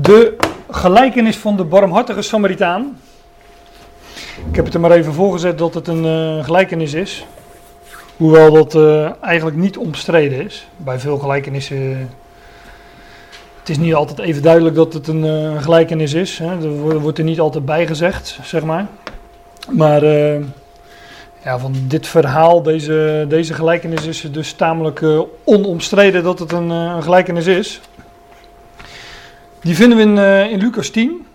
De gelijkenis van de barmhartige Samaritaan. Ik heb het er maar even voorgezet dat het een uh, gelijkenis is. Hoewel dat uh, eigenlijk niet omstreden is. Bij veel gelijkenissen. Het is niet altijd even duidelijk dat het een gelijkenis is. Hè. Er wordt er niet altijd bij gezegd, zeg maar. Maar ja, van dit verhaal, deze, deze gelijkenis, is dus tamelijk onomstreden dat het een gelijkenis is. Die vinden we in, uh, in Lucas 10.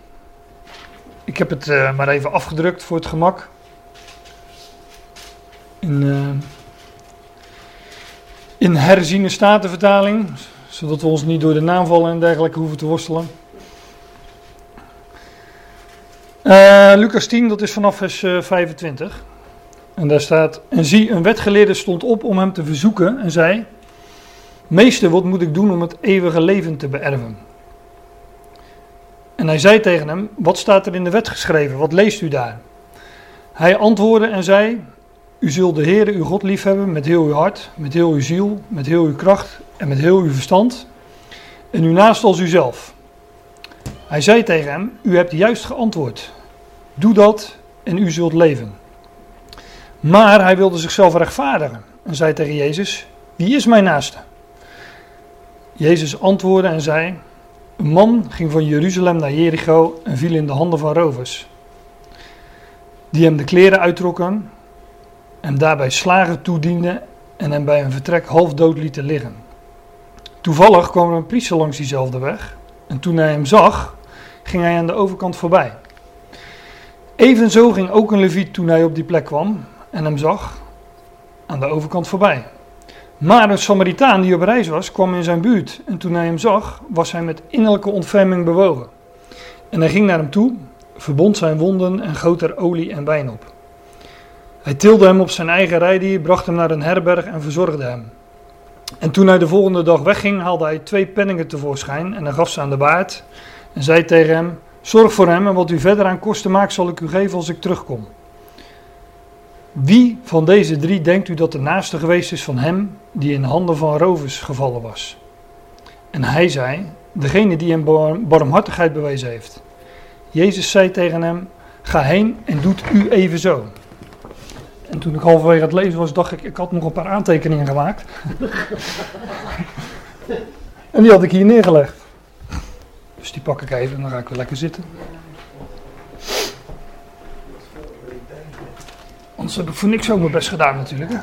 Ik heb het uh, maar even afgedrukt voor het gemak. In, uh, in herziene statenvertaling, zodat we ons niet door de naamvallen en dergelijke hoeven te worstelen. Lucas 10, dat is vanaf vers 25. En daar staat: En zie, een wetgeleerde stond op om hem te verzoeken en zei: Meester, wat moet ik doen om het eeuwige leven te beërven? En hij zei tegen hem: Wat staat er in de wet geschreven? Wat leest u daar? Hij antwoordde en zei: U zult de Heere uw God liefhebben met heel uw hart, met heel uw ziel, met heel uw kracht en met heel uw verstand. En uw naast als uzelf. Hij zei tegen hem: U hebt juist geantwoord. Doe dat en u zult leven. Maar hij wilde zichzelf rechtvaardigen en zei tegen Jezus: Wie is mijn naaste? Jezus antwoordde en zei: een man ging van Jeruzalem naar Jericho en viel in de handen van rovers. Die hem de kleren uittrokken en daarbij slagen toedienden en hem bij een vertrek half dood lieten liggen. Toevallig kwam er een priester langs diezelfde weg en toen hij hem zag, ging hij aan de overkant voorbij. Evenzo ging ook een leviet toen hij op die plek kwam en hem zag, aan de overkant voorbij. Maar een Samaritaan die op reis was, kwam in zijn buurt. En toen hij hem zag, was hij met innerlijke ontferming bewogen. En hij ging naar hem toe, verbond zijn wonden en goot er olie en wijn op. Hij tilde hem op zijn eigen rijdier, bracht hem naar een herberg en verzorgde hem. En toen hij de volgende dag wegging, haalde hij twee penningen tevoorschijn en hij gaf ze aan de waard. En zei tegen hem: Zorg voor hem en wat u verder aan kosten maakt, zal ik u geven als ik terugkom. Wie van deze drie denkt u dat de naaste geweest is van hem die in handen van rovers gevallen was? En hij zei, degene die hem barmhartigheid bewezen heeft. Jezus zei tegen hem, ga heen en doet u evenzo. En toen ik halverwege het lezen was, dacht ik, ik had nog een paar aantekeningen gemaakt. en die had ik hier neergelegd. Dus die pak ik even en dan ga ik weer lekker zitten. Anders heb ik voor niks ook mijn best gedaan natuurlijk.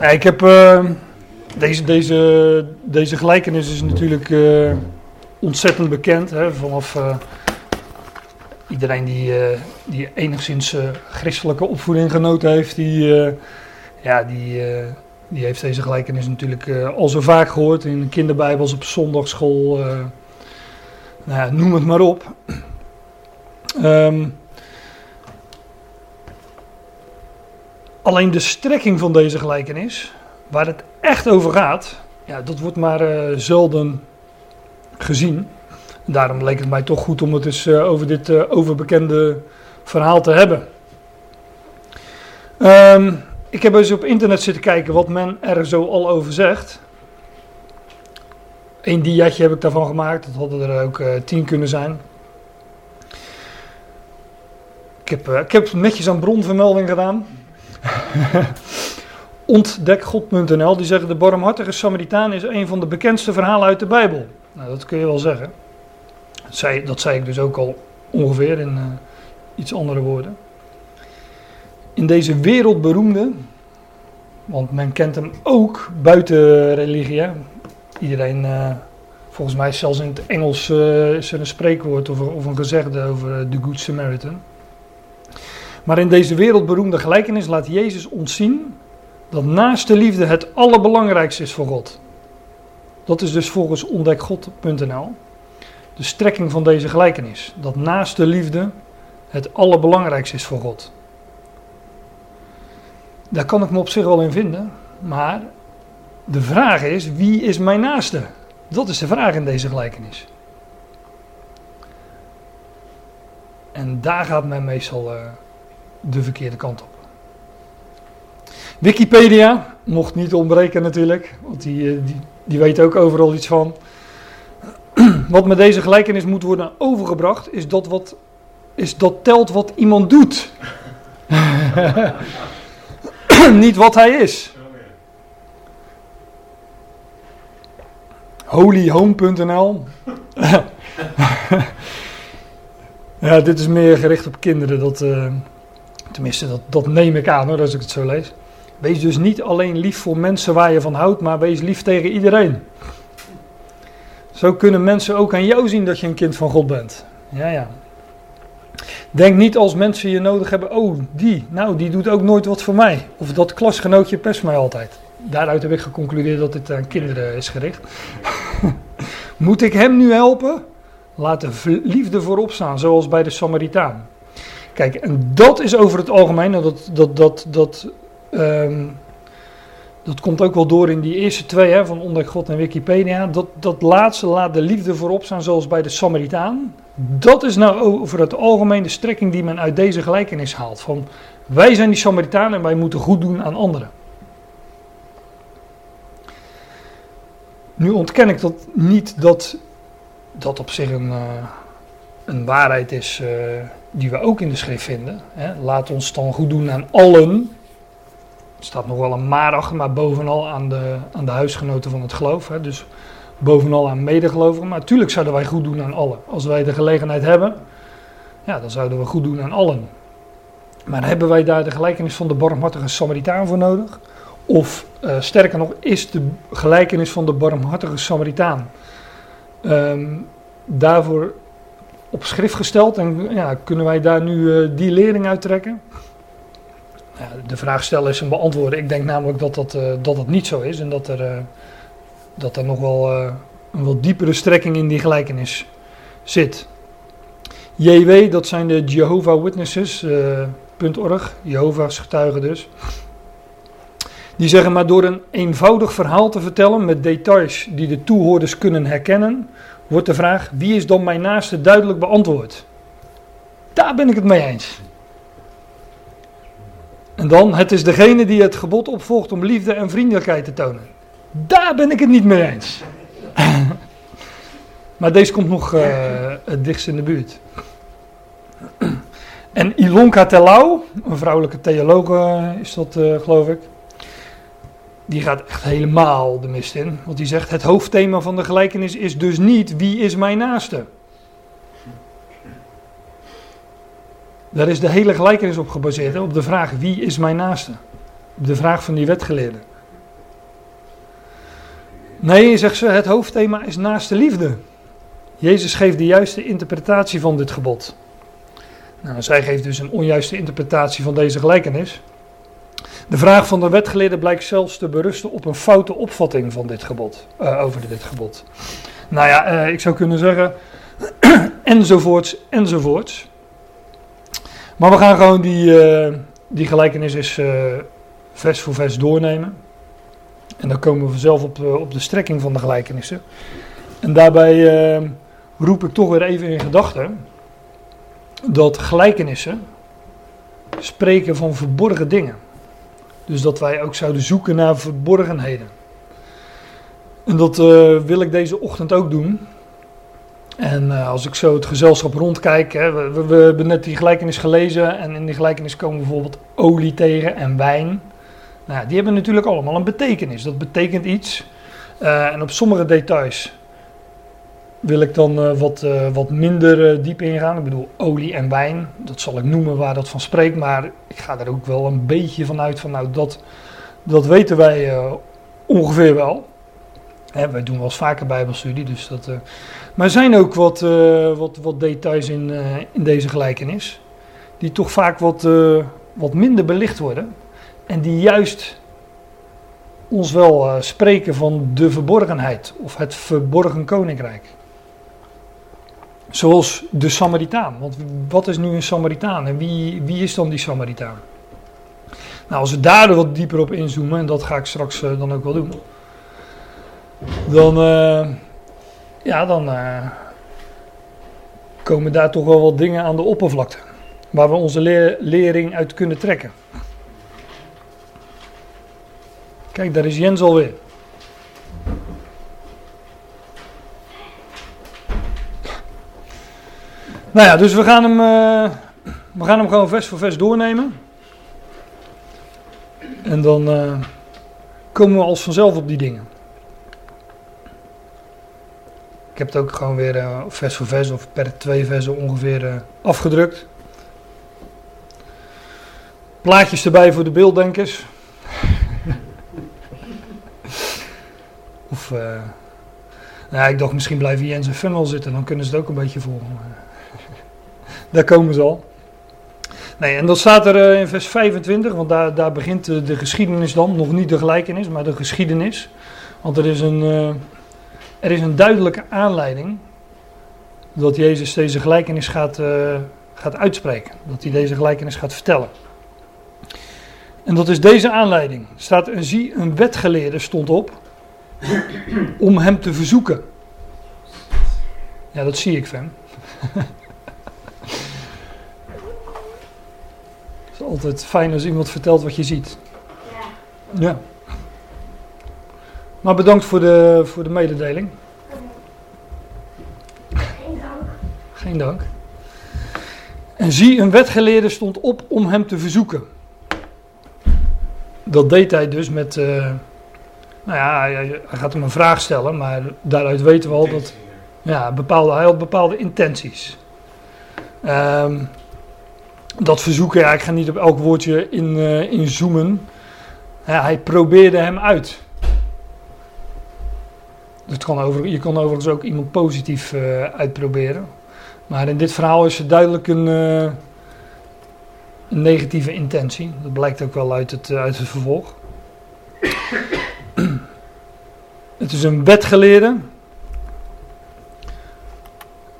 ja, ik heb uh, deze, deze, deze gelijkenis is natuurlijk uh, ontzettend bekend. Hè, vanaf uh, iedereen die, die enigszins christelijke opvoeding genoten heeft, die, ja, die, die heeft deze gelijkenis natuurlijk al zo vaak gehoord. In kinderbijbels, op zondagschool, nou noem het maar op. Um, alleen de strekking van deze gelijkenis, waar het echt over gaat, ja, dat wordt maar uh, zelden gezien. Daarom leek het mij toch goed om het eens uh, over dit uh, overbekende verhaal te hebben. Um, ik heb eens op internet zitten kijken wat men er zo al over zegt. Eén diaatje heb ik daarvan gemaakt, dat hadden er ook tien kunnen zijn. Ik heb, uh, ik heb netjes aan bronvermelding gedaan. Ontdekgod.nl, die zeggen de barmhartige Samaritaan is een van de bekendste verhalen uit de Bijbel. Nou, dat kun je wel zeggen. Dat zei, dat ik dus ook al ongeveer in uh, iets andere woorden. In deze wereldberoemde, want men kent hem ook buiten religie. Iedereen, uh, volgens mij zelfs in het Engels is er een spreekwoord of, of een gezegde over de Good Samaritan. Maar in deze wereldberoemde gelijkenis laat Jezus ons zien dat naast de liefde het allerbelangrijkste is voor God. Dat is dus volgens ontdekgod.nl de strekking van deze gelijkenis. Dat naast de liefde het allerbelangrijkste is voor God. Daar kan ik me op zich wel in vinden, maar de vraag is: wie is mijn naaste? Dat is de vraag in deze gelijkenis. En daar gaat men meestal uh, de verkeerde kant op. Wikipedia mocht niet ontbreken natuurlijk, want die, eh, die, die weet ook overal iets van. Wat met deze gelijkenis moet worden overgebracht, is dat, wat, is dat telt wat iemand doet. Niet wat hij is. Holyhome.nl Ja, dit is meer gericht op kinderen. Dat, uh, tenminste, dat, dat neem ik aan hoor, als ik het zo lees. Wees dus niet alleen lief voor mensen waar je van houdt, maar wees lief tegen iedereen. Zo kunnen mensen ook aan jou zien dat je een kind van God bent. Ja, ja. Denk niet als mensen je nodig hebben, oh die, nou die doet ook nooit wat voor mij. Of dat klasgenootje pest mij altijd. Daaruit heb ik geconcludeerd dat dit aan kinderen is gericht. Moet ik hem nu helpen? Laat de liefde voorop staan, zoals bij de Samaritaan. Kijk, en dat is over het algemeen, dat, dat, dat, dat, um, dat komt ook wel door in die eerste twee hè, van Onder God en Wikipedia. Dat, dat laatste laat de liefde voorop staan, zoals bij de Samaritaan. Dat is nou over het algemeen de strekking die men uit deze gelijkenis haalt. Van wij zijn die Samaritanen en wij moeten goed doen aan anderen. Nu ontken ik dat niet dat dat op zich een, uh, een waarheid is uh, die we ook in de schrift vinden. Hè. Laat ons dan goed doen aan allen. Er staat nog wel een maar maar bovenal aan de, aan de huisgenoten van het geloof. Hè. Dus bovenal aan medegelovigen. Maar natuurlijk zouden wij goed doen aan allen. Als wij de gelegenheid hebben, ja, dan zouden we goed doen aan allen. Maar hebben wij daar de gelijkenis van de barmhartige Samaritaan voor nodig? Of uh, sterker nog, is de gelijkenis van de barmhartige Samaritaan um, daarvoor op schrift gesteld? En ja, kunnen wij daar nu uh, die lering uit trekken? De vraag stellen is een beantwoorden. Ik denk namelijk dat dat, uh, dat, dat niet zo is en dat er, dat er nog wel een wat diepere strekking in die gelijkenis zit. JW, dat zijn de Jehovah Witnesses.org, Jehovah's getuigen dus. Die zeggen maar door een eenvoudig verhaal te vertellen met details die de toehoorders kunnen herkennen, wordt de vraag wie is dan mijn naaste duidelijk beantwoord. Daar ben ik het mee eens. En dan, het is degene die het gebod opvolgt om liefde en vriendelijkheid te tonen. Daar ben ik het niet mee eens. maar deze komt nog uh, het dichtst in de buurt. en Ilonka Telau, een vrouwelijke theoloog is dat uh, geloof ik die gaat echt helemaal de mist in. Want die zegt: Het hoofdthema van de gelijkenis is dus niet wie is mijn naaste. Daar is de hele gelijkenis op gebaseerd, op de vraag wie is mijn naaste. De vraag van die wetgeleerde. Nee, zegt ze, het hoofdthema is naaste liefde. Jezus geeft de juiste interpretatie van dit gebod. Nou, zij geeft dus een onjuiste interpretatie van deze gelijkenis. De vraag van de wetgeleerde blijkt zelfs te berusten op een foute opvatting van dit gebod, uh, over dit gebod. Nou ja, uh, ik zou kunnen zeggen, enzovoorts, enzovoorts. Maar we gaan gewoon die, uh, die gelijkenis eens vers voor vers doornemen. En dan komen we vanzelf op, op de strekking van de gelijkenissen. En daarbij roep ik toch weer even in gedachten dat gelijkenissen spreken van verborgen dingen. Dus dat wij ook zouden zoeken naar verborgenheden. En dat uh, wil ik deze ochtend ook doen. En uh, als ik zo het gezelschap rondkijk, hè, we, we, hebben net die gelijkenis gelezen en in die gelijkenis komen bijvoorbeeld olie tegen en wijn. Nou, die hebben natuurlijk allemaal een betekenis. Dat betekent iets. Uh, en op sommige details wil ik dan uh, wat, uh, wat minder uh, diep ingaan. Ik bedoel, olie en wijn, dat zal ik noemen waar dat van spreekt. Maar ik ga er ook wel een beetje van uit van, nou, dat, dat weten wij ongeveer wel. Hè, wij doen wel eens vaker bijbelstudie, dus dat... maar er zijn ook wat, wat, wat details in, in deze gelijkenis, die toch vaak wat, wat minder belicht worden. En die juist ons wel spreken van de verborgenheid, of het verborgen koninkrijk. Zoals de Samaritaan. Want wat is nu een Samaritaan en wie, wie is dan die Samaritaan? Nou, als we daar wat dieper op inzoomen, en dat ga ik straks uh, dan ook wel doen, dan, uh, ja, dan uh, komen daar toch wel wat dingen aan de oppervlakte. Waar we onze lering uit kunnen trekken. Kijk, daar is Jens alweer. Nou ja, dus we gaan hem, uh, we gaan hem gewoon vers voor vers doornemen. En dan uh, komen we als vanzelf op die dingen. Ik heb het ook gewoon weer uh, vers voor vers of per twee versen ongeveer afgedrukt. Plaatjes erbij voor de beelddenkers. of, nou, ik dacht misschien blijven Jens en Funnel zitten, dan kunnen ze het ook een beetje volgen. Daar komen ze al. Nee, en dat staat er eh, in vers 25, want daar, daar begint de, de, geschiedenis dan. Nog niet de gelijkenis, maar de geschiedenis. Want er is een, uh, er is een duidelijke aanleiding dat Jezus deze gelijkenis gaat, uh, gaat uitspreken. Dat hij deze gelijkenis gaat vertellen. En dat is deze aanleiding. Er staat, een, zie, een wetgeleerde stond op om hem te verzoeken. Ja, dat zie ik, Fem. Het is altijd fijn als iemand vertelt wat je ziet. Ja. ja. Maar bedankt voor de, voor de mededeling. Geen dank. Geen dank. En zie, een wetgeleerde stond op om hem te verzoeken. Dat deed hij dus met. Uh, nou ja, hij gaat hem een vraag stellen, maar daaruit weten we al dat. Ja, bepaalde, hij had bepaalde intenties. Um, dat verzoeken, ja, ik ga niet op elk woordje in, uh, in zoomen. Ja, hij probeerde hem uit. Dat kan over, je kan overigens ook iemand positief uh, uitproberen. Maar in dit verhaal is er duidelijk een, uh, een, negatieve intentie. Dat blijkt ook wel uit het, uit het vervolg. het is een wetgeleerde.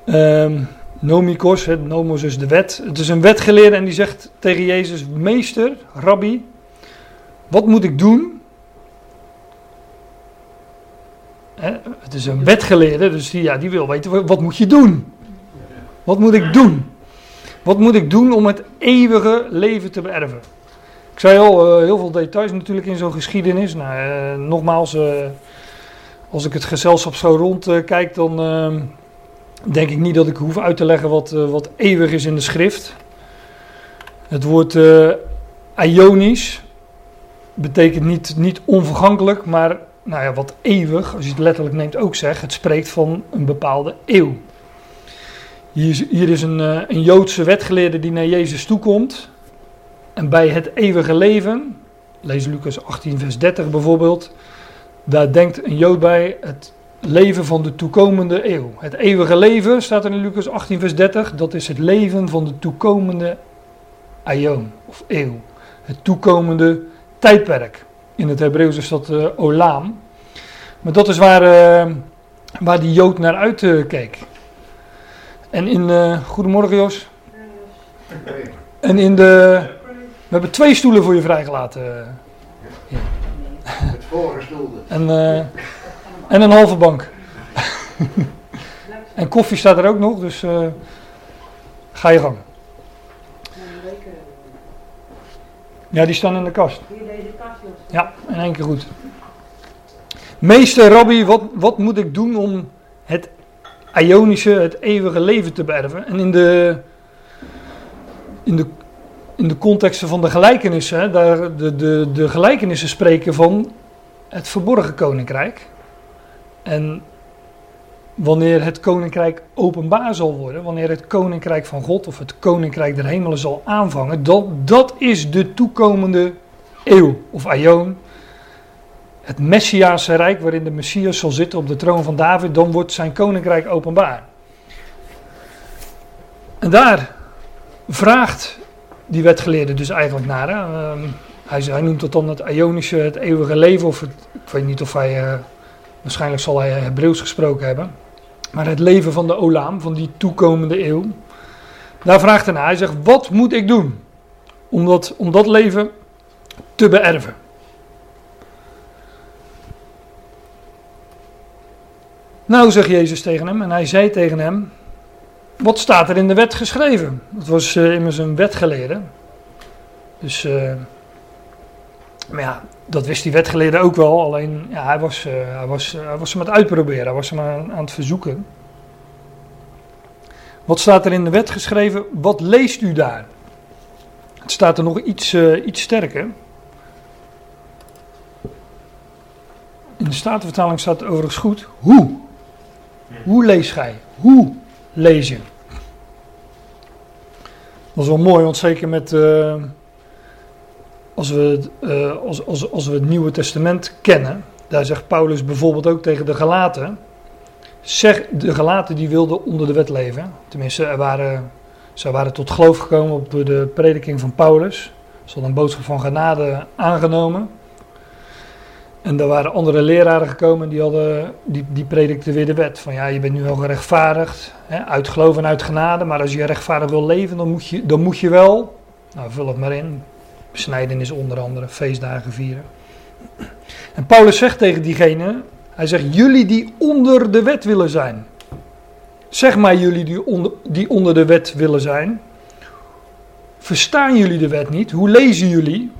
Um, Nomikos, het nomos is de wet. Het is een wetgeleerde en die zegt tegen Jezus: Meester, rabbi, wat moet ik doen? het is een wetgeleerde, dus die, ja, die wil weten: wat moet je doen? Wat moet ik doen? Wat moet ik doen om het eeuwige leven te beërven? Ik zei al, uh, heel veel details natuurlijk in zo'n geschiedenis. Nou, uh, nogmaals, uh, als ik het gezelschap zo rondkijk, dan ehm, denk ik niet dat ik hoef uit te leggen wat, uh, wat eeuwig is in de schrift. Het woord uh, ionisch betekent niet, niet onvergankelijk, maar nou ja, wat eeuwig, als je het letterlijk neemt, ook zegt. Het spreekt van een bepaalde eeuw. Hier is, hier is een, uh, een Joodse wetgeleerde die naar Jezus toekomt. En bij het eeuwige leven, lees Lucas 18, vers 30 bijvoorbeeld, daar denkt een Jood bij het leven van de toekomende eeuw. Het eeuwige leven staat er in Lucas 18, vers 30. Dat is het leven van de toekomende aion of eeuw. Het toekomende tijdperk. In het Hebreeuws is dat uh, olam. Maar dat is waar, uh, waar die Jood naar uitkeek. Uh, en in. Uh, goedemorgen, Jos. En in de. We hebben twee stoelen voor je vrijgelaten. Ja. Het vorige stoel. En. En een halve bank. en koffie staat er ook nog, dus uh, ga je gang. Ja, die staan in de kast. Ja, in één keer goed. Meester Rabbi, wat, wat moet ik doen om het Ionische, het eeuwige leven te beërven? En in de, in de, in de contexten van de gelijkenissen, daar de, de, de gelijkenissen spreken van het verborgen koninkrijk. En wanneer het koninkrijk openbaar zal worden, wanneer het koninkrijk van God of het koninkrijk der hemelen zal aanvangen, dat, dat is de toekomende eeuw of aion. Het Messiaanse rijk waarin de Messias zal zitten op de troon van David, dan wordt zijn koninkrijk openbaar. En daar vraagt die wetgeleerde dus eigenlijk naar. Uh, hij, hij, noemt het dan het Ionische, het eeuwige leven, of het, ik weet niet of hij. Uh, Waarschijnlijk zal hij Hebreeuws gesproken hebben. Maar het leven van de Olaam, van die toekomende eeuw. Daar vraagt hij naar. Hij zegt: Wat moet ik doen om dat, om dat leven te beërven? Nou, zegt Jezus tegen hem, en hij zei tegen hem: Wat staat er in de wet geschreven? Dat was uh, immers een wetgeleerde. Dus. Uh, maar ja, dat wist die wetgeleerde ook wel. Alleen ja, hij, was, uh, hij, was, uh, hij was hem aan het uitproberen. Hij was hem aan, aan het verzoeken. Wat staat er in de wet geschreven? Wat leest u daar? Het staat er nog iets, uh, iets sterker. In de Statenvertaling staat het overigens goed. Hoe? Hoe lees gij? Hoe lees je? Dat is wel mooi, want zeker met. Als, we, uh, als, als, als we het Nieuwe Testament kennen. Daar zegt Paulus bijvoorbeeld ook tegen de Galaten. Zeg, de Galaten die wilden onder de wet leven. Tenminste, er waren, zij waren tot geloof gekomen op de prediking van Paulus. Ze hadden een boodschap van genade aangenomen. En er waren andere leraren gekomen die, hadden, die, die predikten weer de wet. Van ja, je bent nu wel gerechtvaardigd, hè, uit geloof en uit genade. Maar als je rechtvaardig wil leven, dan moet je, dan moet je wel, nou vul het maar in, besnijdenis onder andere, feestdagen vieren. En Paulus zegt tegen diegene, hij zegt, jullie die onder de wet willen zijn. Zeg maar jullie die onder, die onder de wet willen zijn. Verstaan jullie de wet niet? Hoe lezen jullie?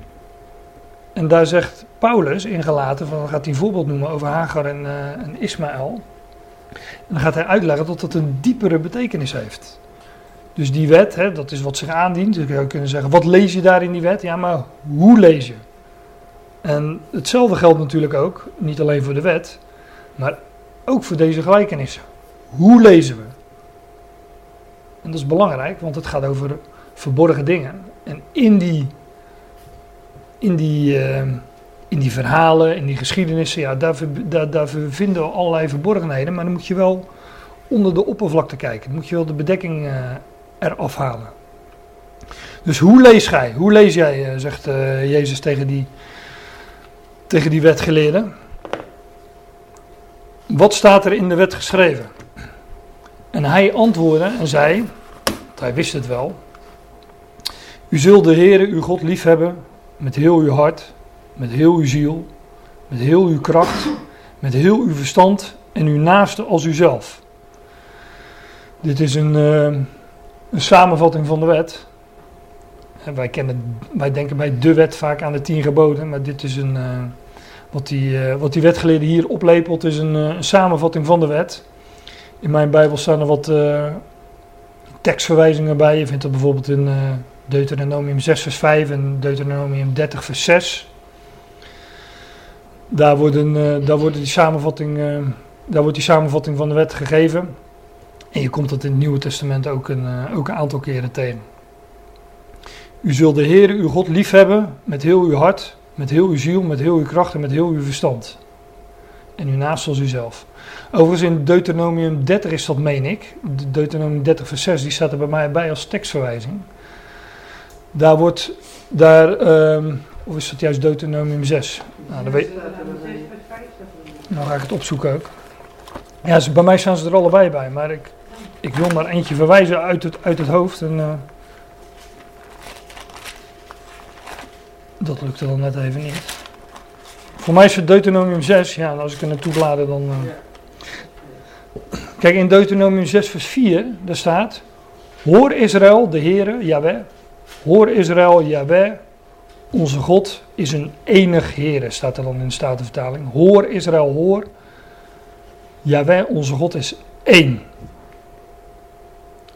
En daar zegt Paulus ingelaten, van, dan gaat hij een voorbeeld noemen over Hagar en, uh, en Ismaël. En dan gaat hij uitleggen dat dat een diepere betekenis heeft. Dus die wet, hè, dat is wat zich aandient. Dus je zou kunnen zeggen, wat lees je daar in die wet? Ja, maar hoe lees je? En hetzelfde geldt natuurlijk ook, niet alleen voor de wet, maar ook voor deze gelijkenissen. Hoe lezen we? En dat is belangrijk, want het gaat over verborgen dingen. En in die, in die, uh, in die verhalen, in die geschiedenissen, ja, daar, daar, daar vinden we allerlei verborgenheden. Maar dan moet je wel onder de oppervlakte kijken. Dan moet je wel de bedekking uh, eraf halen. Dus hoe lees jij? Hoe lees jij, uh, zegt Jezus tegen die, tegen die wetgeleerden. Wat staat er in de wet geschreven? En hij antwoordde en zei, hij wist het wel. U zult de Heere uw God liefhebben met heel uw hart, met heel uw ziel, met heel uw kracht, met heel uw verstand en uw naaste als uzelf. Dit is een, uh, een samenvatting van de wet. En wij, kennen, wij denken bij de wet vaak aan de tien geboden, maar dit is een, uh, wat die, uh, wat die wetgeleerde hier oplepelt is een, uh, een, samenvatting van de wet. In mijn Bijbel staan er wat tekstverwijzingen bij. Je vindt dat bijvoorbeeld in Deuteronomium 6 vers 5 en Deuteronomium 30 vers 6. Daar, worden, daar, worden die samenvatting, daar wordt die samenvatting van de wet gegeven. En je komt dat in het Nieuwe Testament ook een, ook een aantal keren tegen. U zult de Heer uw God liefhebben met heel uw hart, met heel uw ziel, met heel uw kracht en met heel uw verstand. En uw naast als uzelf. Overigens in Deuteronomium 30 is dat, meen ik. Deuteronomium 30 vers 6, die staat er bij mij bij als tekstverwijzing. Daar wordt, daar, um, of is dat juist Deuteronomium 6? Nou, dan weet, nou ga ik het opzoeken ook. Ja, bij mij staan ze er allebei bij, maar ik, ik wil maar eentje verwijzen uit het, uit het hoofd. En, uh, Dat lukte dan net even niet. Voor mij is het Deuteronomium 6. Ja, als ik er naartoe blader dan... Uh... Kijk, in Deuteronomium 6 vers 4, daar staat... Hoor Israël, de Heere, Yahweh. Hoor Israël, Yahweh. Onze God is een enig Heere, staat er dan in de Statenvertaling. Hoor Israël, hoor. Yahweh, onze God is één.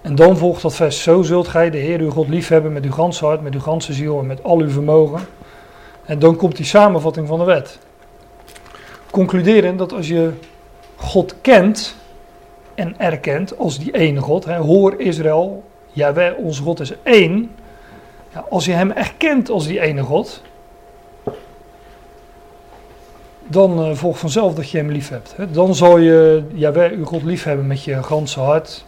En dan volgt dat vers, zo zult gij de Heer uw God liefhebben met uw ganse hart, met uw ganse ziel en met al uw vermogen. En dan komt die samenvatting van de wet. Concluderen dat als je God kent en erkent als die ene God, hè, hoor Israël, Jawel, onze God is één. Ja, als je hem erkent als die ene God, dan uh, volgt vanzelf dat je hem lief hebt. Hè. Dan zal je Jawel, uw God lief hebben met je ganse hart,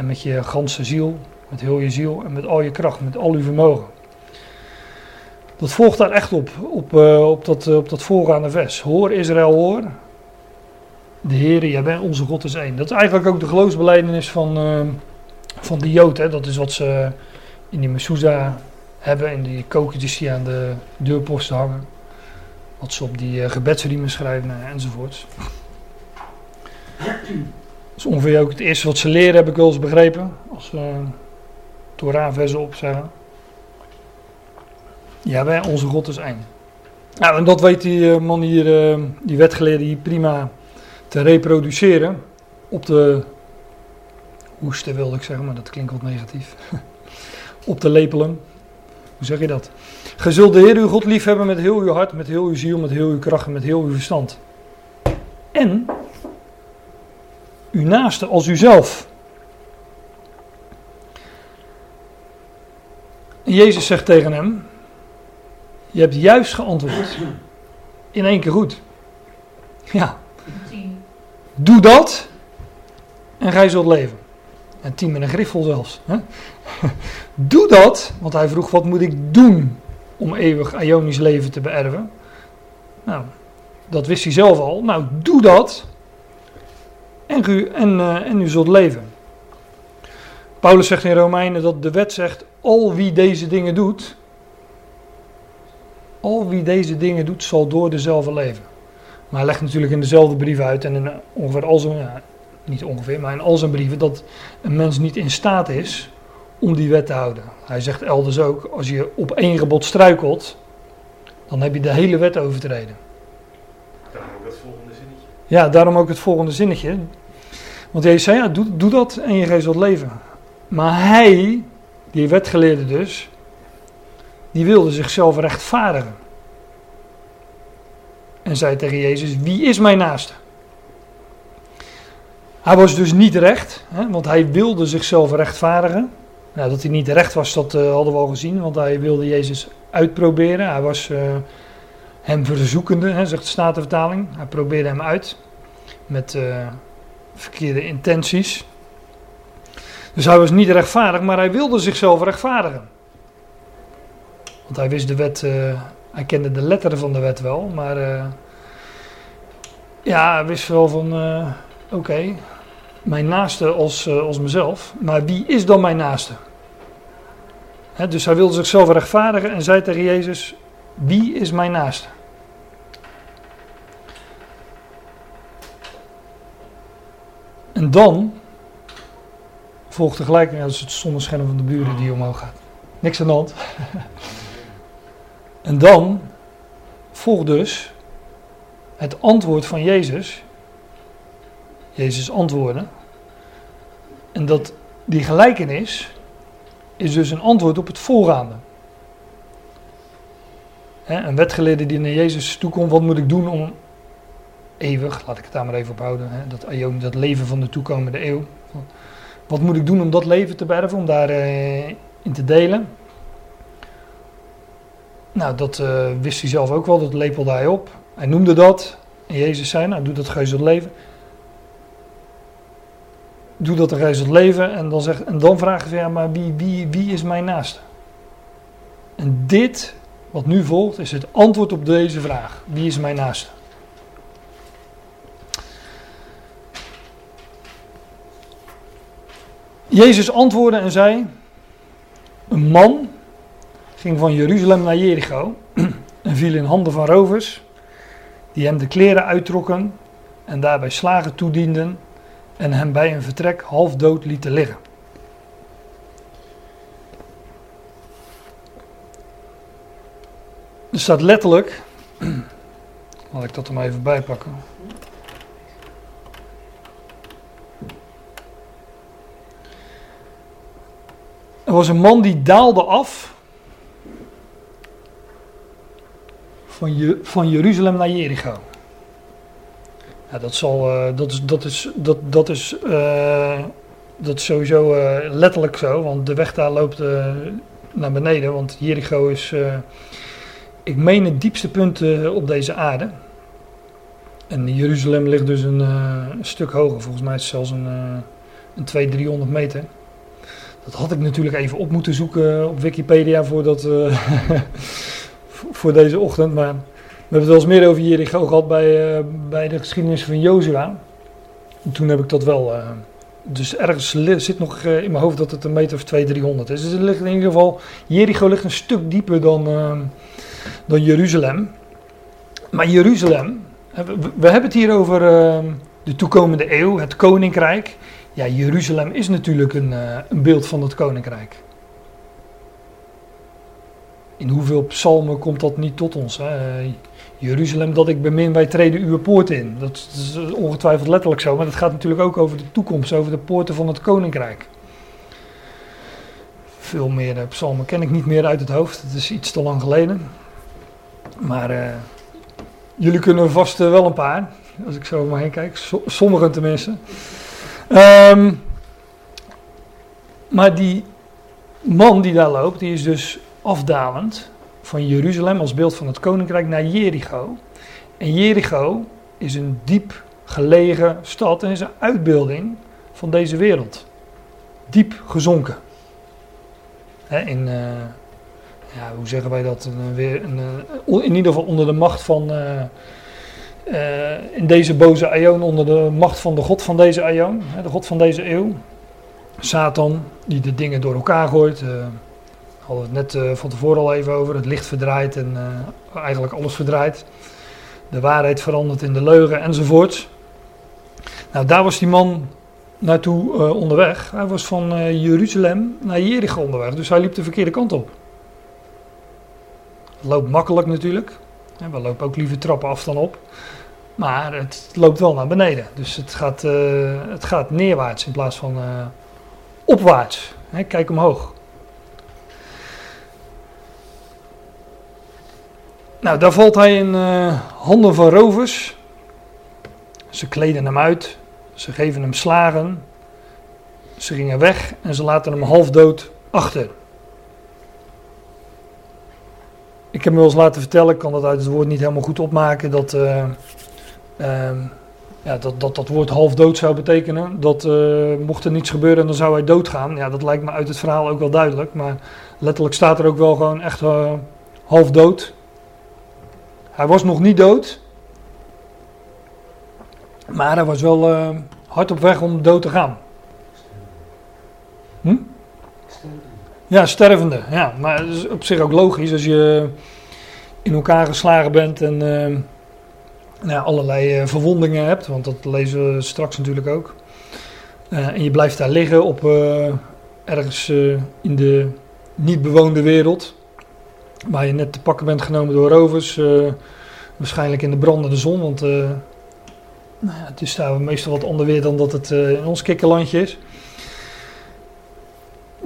en met je ganse ziel, met heel je ziel en met al je kracht, met al je vermogen. Dat volgt daar echt op, op, uh, op, dat, uh, op dat voorgaande vers. Hoor Israël, hoor. De Heer, jij bent onze God is één. Dat is eigenlijk ook de geloofsbeleidenis van, uh, van de Jood. Hè. Dat is wat ze in die Mezuzah hebben, in die kokertjes die aan de deurposten hangen. Wat ze op die gebedsriemen schrijven enzovoorts is ongeveer ook het eerste wat ze leren, heb ik wel eens begrepen. Als ze uh, Torah-versen opzeggen. Ja, wij, onze God is één. Nou, en dat weet die uh, man hier, uh, die wetgeleerde hier prima te reproduceren op de, hoesten wilde ik zeggen, maar dat klinkt wat negatief. op te lepelen. Hoe zeg je dat? Ge zult de Heer uw God lief hebben met heel uw hart, met heel uw ziel, met heel uw kracht en met heel uw verstand. En uw naaste als uzelf. En Jezus zegt tegen hem: Je hebt juist geantwoord. In één keer goed. Ja. Doe dat en gij zult leven. En tien met een griffel zelfs. Hè? Doe dat, want hij vroeg: Wat moet ik doen om eeuwig Ionisch leven te beërven? Nou, dat wist hij zelf al. Nou, doe dat en u, en, uh, en u zult leven. Paulus zegt in Romeinen dat de wet zegt: al wie deze dingen doet, al wie deze dingen doet, zal door dezelfde leven. Maar hij legt natuurlijk in dezelfde brief uit en in ongeveer al zijn, ja, niet ongeveer, maar in al zijn brieven dat een mens niet in staat is om die wet te houden. Hij zegt elders ook: als je op één gebod struikelt, dan heb je de hele wet overtreden. Daarom ook het volgende zinnetje. Ja, daarom ook het volgende zinnetje. Want Jezus zei, ja, doe, dat en je zult leven. Maar hij, die wetgeleerde dus, die wilde zichzelf rechtvaardigen. En zei tegen Jezus, wie is mijn naaste? Hij was dus niet recht, hè, want hij wilde zichzelf rechtvaardigen. Nou, dat hij niet recht was, dat uh, hadden we al gezien, want hij wilde Jezus uitproberen. Hij was uh, hem verzoekende, hè, zegt de Statenvertaling. Hij probeerde hem uit met... Uh, verkeerde intenties. Dus hij was niet rechtvaardig, maar hij wilde zichzelf rechtvaardigen. Want hij wist de wet, uh, hij kende de letteren van de wet wel, maar uh, ja, hij wist wel van, uh, oké, mijn naaste als, als mezelf, maar wie is dan mijn naaste? He, dus hij wilde zichzelf rechtvaardigen en zei tegen Jezus, wie is mijn naaste? En dan volgt de gelijkenis, het zonnescherm van de buren die omhoog gaat. Niks aan de hand. en dan volgt dus het antwoord van Jezus. Jezus antwoorden. En dat die gelijkenis is dus een antwoord op het voorgaande. een wetgeleerde die naar Jezus toe komt, wat moet ik doen om eeuwig, laat ik het daar maar even op houden, hè, dat, dat leven van de toekomende eeuw. Wat moet ik doen om dat leven te berven, om daarin uh, in te delen? Nou, dat uh, wist hij zelf ook wel, dat lepelde hij op. Hij noemde dat. En Jezus zei, nou, doe dat gij leven. Doe dat zult leven. En dan, zegt, en dan vragen ze, ja, maar wie, wie, wie is mijn naaste? En dit, wat nu volgt, is het antwoord op deze vraag. Wie is mijn naaste? Jezus antwoordde en zei: Een man ging van Jeruzalem naar Jericho en viel in handen van rovers, die hem de kleren uittrokken en daarbij slagen toedienden en hem bij een vertrek half dood lieten liggen. Er staat letterlijk, laat ik dat er maar even bij Er was een man die daalde af van, Je, van Jeruzalem naar Jericho. Dat, zal, uh, dat is, dat is, dat, dat is, uh, dat sowieso uh, letterlijk zo, want de weg daar loopt naar beneden. Want Jericho is, ik meen, het diepste punt op deze aarde. En Jeruzalem ligt dus een, een, stuk hoger, volgens mij is het zelfs een, een 200, 300 meter. Dat had ik natuurlijk even op moeten zoeken op Wikipedia voor, dat, uh, voor deze ochtend. Maar we hebben het wel eens meer over Jericho gehad bij, uh, bij de geschiedenis van Jozua. Toen heb ik dat wel. Uh, dus ergens zit nog in mijn hoofd dat het een meter of 200, 300 is. Dus het ligt in ieder geval. Jericho ligt een stuk dieper dan, dan Jeruzalem. Maar Jeruzalem, we, we hebben het hier over de toekomende eeuw, het koninkrijk. Ja, Jeruzalem is natuurlijk een, uh, een beeld van het koninkrijk. In hoeveel psalmen komt dat niet tot ons? Hè? Jeruzalem dat ik bemin, wij treden uw poort in. Dat is ongetwijfeld letterlijk zo, maar dat gaat natuurlijk ook over de toekomst, over de poorten van het koninkrijk. Veel meer uh, psalmen ken ik niet meer uit het hoofd, het is iets te lang geleden. Maar uh, jullie kunnen vast wel een paar, als ik zo om me heen kijk, so sommigen tenminste. Um, maar die man die daar loopt, die is dus afdalend van Jeruzalem als beeld van het koninkrijk naar Jericho. En Jericho is een diep gelegen stad en is een uitbeelding van deze wereld. Diep gezonken. in, uh, ja, hoe zeggen wij dat? Een, een, uh, in ieder geval onder de macht van. Uh, in deze boze aion, onder de macht van de God van deze aion, de God van deze eeuw. Satan, die de dingen door elkaar gooit hadden we het net uh, van tevoren al even over. Het licht verdraait en uh, eigenlijk alles verdraait. De waarheid verandert in de leugen enzovoort. Nou, daar was die man naartoe uh, onderweg. Hij was van Jeruzalem naar Jericho onderweg. Dus hij liep de verkeerde kant op. Loopt makkelijk natuurlijk. we lopen ook liever trappen af dan op. Maar het loopt wel naar beneden. Dus het gaat, het gaat neerwaarts in plaats van opwaarts. kijk omhoog. Nou, daar valt hij in uh, handen van rovers. Ze kleden hem uit, ze geven hem slagen. Ze gingen weg en ze laten hem half dood achter. Ik heb me wel eens laten vertellen, ik kan dat uit het woord niet helemaal goed opmaken, dat uh, ja, dat, dat, dat woord half dood zou betekenen. Dat uh, mocht er niets gebeuren, dan zou hij doodgaan. Ja, dat lijkt me uit het verhaal ook wel duidelijk. Maar letterlijk staat er ook wel gewoon echt half dood. Hij was nog niet dood. Maar hij was wel uh, hard op weg om dood te gaan. Hm? Ja, stervende. Ja, maar dat is op zich ook logisch als je in elkaar geslagen bent en nou, allerlei uh, verwondingen hebt. Want dat lezen we straks natuurlijk ook. en je blijft daar liggen op ergens in de niet bewoonde wereld. Waar je net te pakken bent genomen door rovers. Waarschijnlijk in de brandende zon. Want nou ja, het is daar meestal wat ander weer dan dat het in ons kikkerlandje is.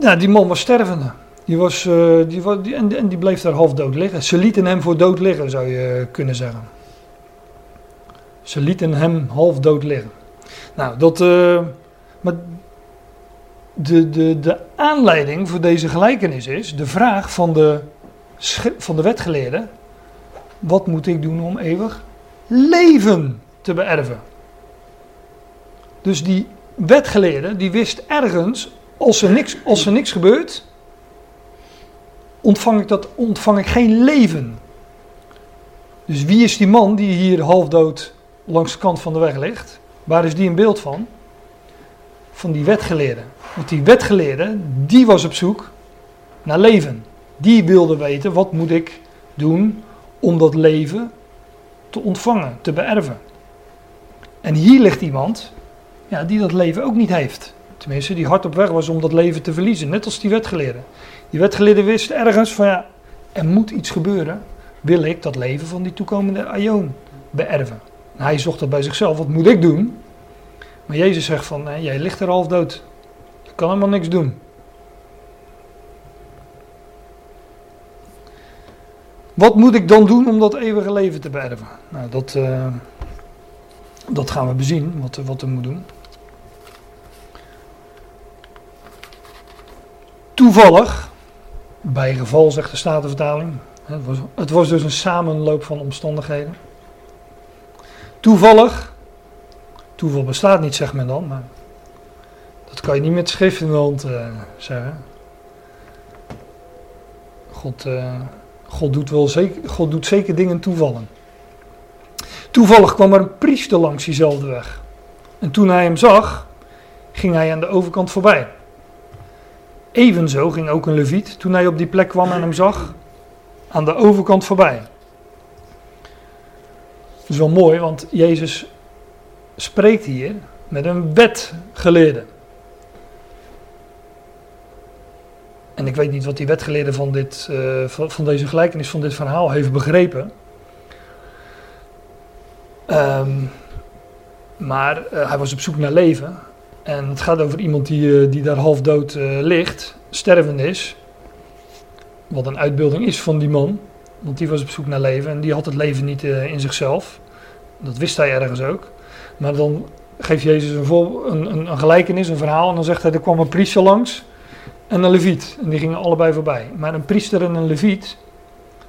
Ja, die man was stervende. Die was, die, was, die, en, en, die bleef daar half dood liggen. Ze lieten hem voor dood liggen, zou je kunnen zeggen. Ze lieten hem half dood liggen. Nou, dat. maar de, de, de aanleiding voor deze gelijkenis is de vraag van de van de wetgeleerde: wat moet ik doen om eeuwig leven te beërven? Dus die wetgeleerde die wist ergens, als er niks, als er niks gebeurt, ontvang ik, dat, ontvang ik geen leven. Dus wie is die man die hier halfdood langs de kant van de weg ligt? Waar is die een beeld van? Van die wetgeleerde. Want die wetgeleerde, die was op zoek naar leven. Die wilde weten, wat moet ik doen om dat leven te ontvangen, te beërven. En hier ligt iemand ja, die dat leven ook niet heeft. Tenminste, die hard op weg was om dat leven te verliezen. Net als die wetgeleerde. Die wetgeleerde wist ergens van ja, er moet iets gebeuren. Wil ik dat leven van die toekomende aion beërven? Hij zocht dat bij zichzelf. Wat moet ik doen? Maar Jezus zegt van, nee, jij ligt er half dood. Je kan helemaal niks doen. Wat moet ik dan doen om dat eeuwige leven te beërven? Nou, dat, uh, dat gaan we bezien, wat, wat er moet doen. Toevallig, bij geval zegt de Statenvertaling, het was, het was dus een samenloop van omstandigheden. Toevallig, toeval bestaat niet, zegt men dan, maar dat kan je niet met schrift in de hand uh, zeggen. God. Uh, God doet, wel zeker, God doet zeker dingen toevallen. Toevallig kwam er een priester langs diezelfde weg. En toen hij hem zag, ging hij aan de overkant voorbij. Evenzo ging ook een leviet, toen hij op die plek kwam en hem zag, aan de overkant voorbij. Is wel mooi, want Jezus spreekt hier met een wetgeleerde. En ik weet niet wat die wetgeleerde van, dit, uh, van, deze gelijkenis, van dit verhaal heeft begrepen. Ehm, maar eh, hij was op zoek naar leven. En het gaat over iemand die, eh, die daar half dood eh, ligt, stervend is. Wat een uitbeelding is van die man. Want die was op zoek naar leven en die had het leven niet eh, in zichzelf. Dat wist hij ergens ook. Maar dan geeft Jezus een, voor, een, een, een gelijkenis, een verhaal. En dan zegt hij, er kwam een priester langs en een leviet. En die gingen allebei voorbij. Maar een priester en een leviet,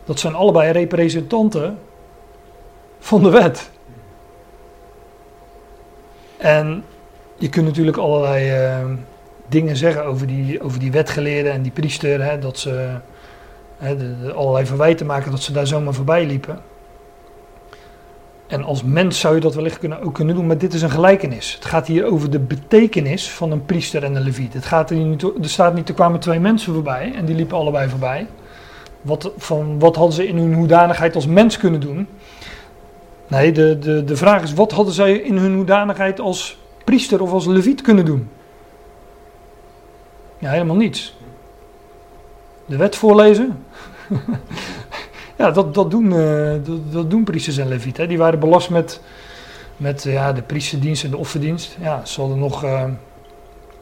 dat zijn allebei representanten van de wet. En je kunt natuurlijk allerlei eh, dingen zeggen over die, over die wetgeleerden en die priester. Hè, dat ze hè, de, allerlei verwijten maken dat ze daar zomaar voorbij liepen. En als mens zou je dat wellicht kunnen, ook kunnen doen, maar dit is een gelijkenis. Het gaat hier over de betekenis van een priester en een leviet. Het gaat er, niet, er staat niet, kwamen twee mensen voorbij en die liepen allebei voorbij. Wat, van, wat hadden ze in hun hoedanigheid als mens kunnen doen? Nee, de, de, de vraag is, wat hadden zij in hun hoedanigheid als priester of als leviet kunnen doen? Ja, helemaal niets. De wet voorlezen? ja, dat, dat, doen, uh, dat, dat, doen priesters en levieten. Die waren belast met, met ja, de priesterdienst en de offerdienst. Ja, ze hadden nog, uh,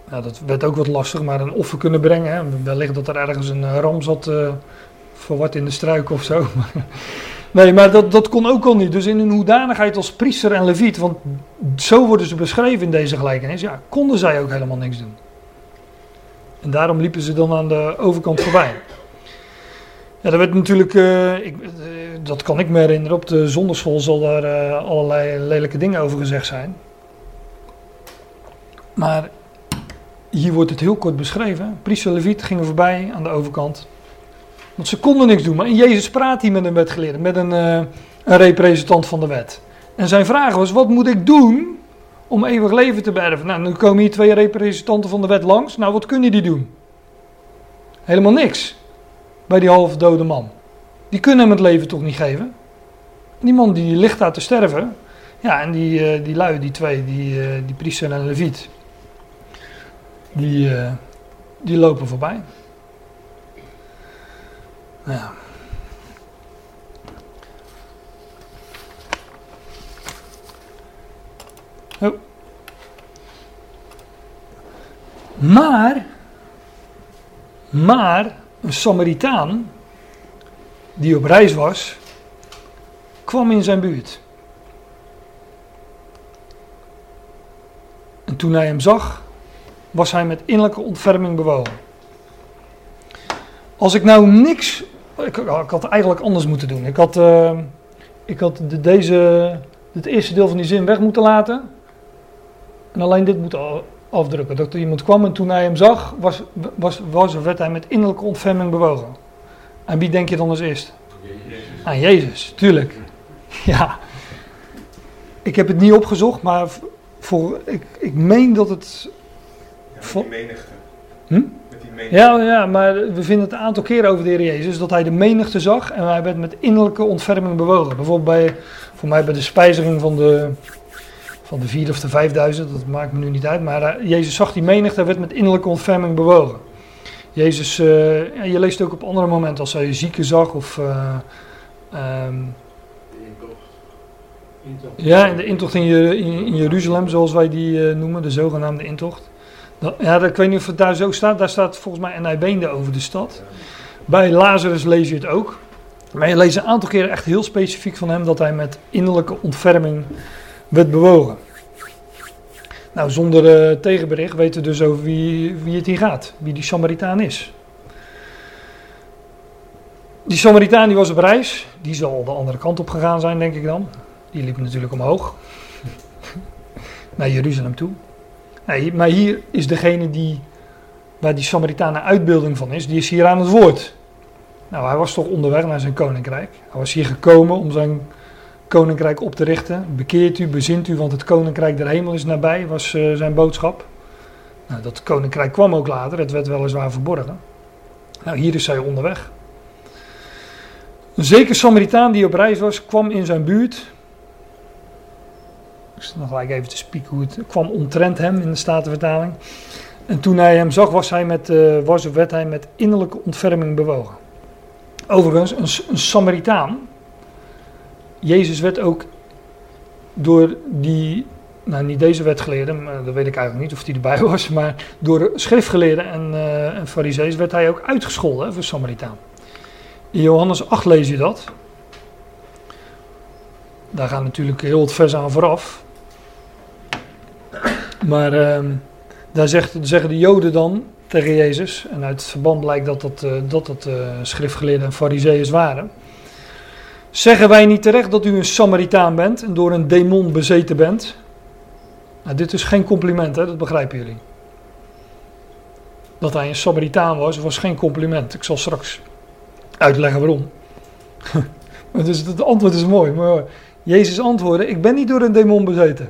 ja, dat werd ook wat lastig, maar een offer kunnen brengen. Hè. Wellicht dat er ergens een ram zat uh, verward in de struik of zo. Nee, maar dat, dat kon ook al niet. Dus in hun hoedanigheid als priester en leviet, want zo worden ze beschreven in deze gelijkenis, ja, konden zij ook helemaal niks doen. En daarom liepen ze dan aan de overkant voorbij. Ja, dat werd natuurlijk, uh, ik, uh, dat kan ik me herinneren, op de zondagschool zal daar uh, allerlei lelijke dingen over gezegd zijn. Maar hier wordt het heel kort beschreven. Priester leviet gingen voorbij aan de overkant. Want ze konden niks doen. Maar Jezus praat hier met een wetgeleerde, met een, een representant van de wet. En zijn vraag was: wat moet ik doen om eeuwig leven te beërven? Nou, nu komen hier twee representanten van de wet langs. Nou, wat kunnen die doen? Helemaal niks. Bij die halfdode man. Die kunnen hem het leven toch niet geven? Die man die ligt daar te sterven. Ja, en die, uh, die lui, die twee, die, uh, die priester en leviet. Die, die lopen voorbij. Ja. Oh. Maar, maar, een Samaritaan, die op reis was, kwam in zijn buurt. En toen hij hem zag, was hij met innerlijke ontferming bewogen. Als ik nou niks ik, ik, had eigenlijk anders moeten doen. Ik had, uh, ik had de, deze, het eerste deel van die zin weg moeten laten. En alleen dit moeten afdrukken. Dat er iemand kwam en toen hij hem zag, was, was, was, werd hij met innerlijke ontferming bewogen. En wie denk je dan als eerst? Jezus. Aan Jezus, tuurlijk. Ja. Ik heb het niet opgezocht, maar voor, ik, ik meen dat het... Ja, met die menigte. Hm? menigte. Ja, ja, maar we vinden het een aantal keren over de Heer Jezus dat hij de menigte zag en hij werd met innerlijke ontferming bewogen. Bijvoorbeeld bij, voor mij bij de spijziging van de, van de vier of de vijfduizend, dat maakt me nu niet uit, maar uh, Jezus zag die menigte en werd met innerlijke ontferming bewogen. Jezus, ja, je leest ook op andere momenten als hij zieken zag of... Um, Intocht. ja, in de intocht in, in, Jeruzalem, zoals wij die eh, noemen, de zogenaamde intocht. Ja, dat, ik weet niet of het daar zo staat. Daar staat volgens mij en hij beende over de stad. Bij Lazarus lees je het ook. Maar je leest een aantal keren echt heel specifiek van hem dat hij met innerlijke ontferming werd bewogen. Nou, zonder eh, tegenbericht weten we dus over wie, wie het hier gaat. Wie die Samaritaan is. Die Samaritaan die was op reis. Die zal de andere kant op gegaan zijn, denk ik dan. Die liep natuurlijk omhoog. Naar Jeruzalem toe. Nee, maar hier is degene die, waar die Samaritaan een uitbeelding van is, die is hier aan het woord. Nou, hij was toch onderweg naar zijn koninkrijk. Hij was hier gekomen om zijn koninkrijk op te richten. Bekeert u, bezint u, want het koninkrijk der hemel is nabij, was uh, zijn boodschap. Nou, dat koninkrijk kwam ook later, het werd weliswaar verborgen. Nou, hier is hij onderweg. Een zeker Samaritaan die op reis was, kwam in zijn buurt. Ik zit nog gelijk even te spieken hoe het kwam omtrent hem in de Statenvertaling. En toen hij hem zag, was hij met, uh, was of werd hij met innerlijke ontferming bewogen. Overigens, een, een Samaritaan. Jezus werd ook door die, nou niet deze wetgeleerde, maar dat weet ik eigenlijk niet of die erbij was, maar door schriftgeleerden en, uh, en farisees werd hij ook uitgescholden voor Samaritaan. In Johannes 8 lees je dat. Daar gaat natuurlijk heel het vers aan vooraf. Maar uh, daar zegt, zeggen de Joden dan tegen Jezus, en uit het verband blijkt dat dat, uh, dat, dat uh, schriftgeleerden en fariseeërs waren. Zeggen wij niet terecht dat u een Samaritaan bent en door een demon bezeten bent? Nou, dit is geen compliment, hè? dat begrijpen jullie. Dat hij een Samaritaan was, was geen compliment. Ik zal straks uitleggen waarom. dus het antwoord is mooi. Maar Jezus antwoordde: Ik ben niet door een demon bezeten.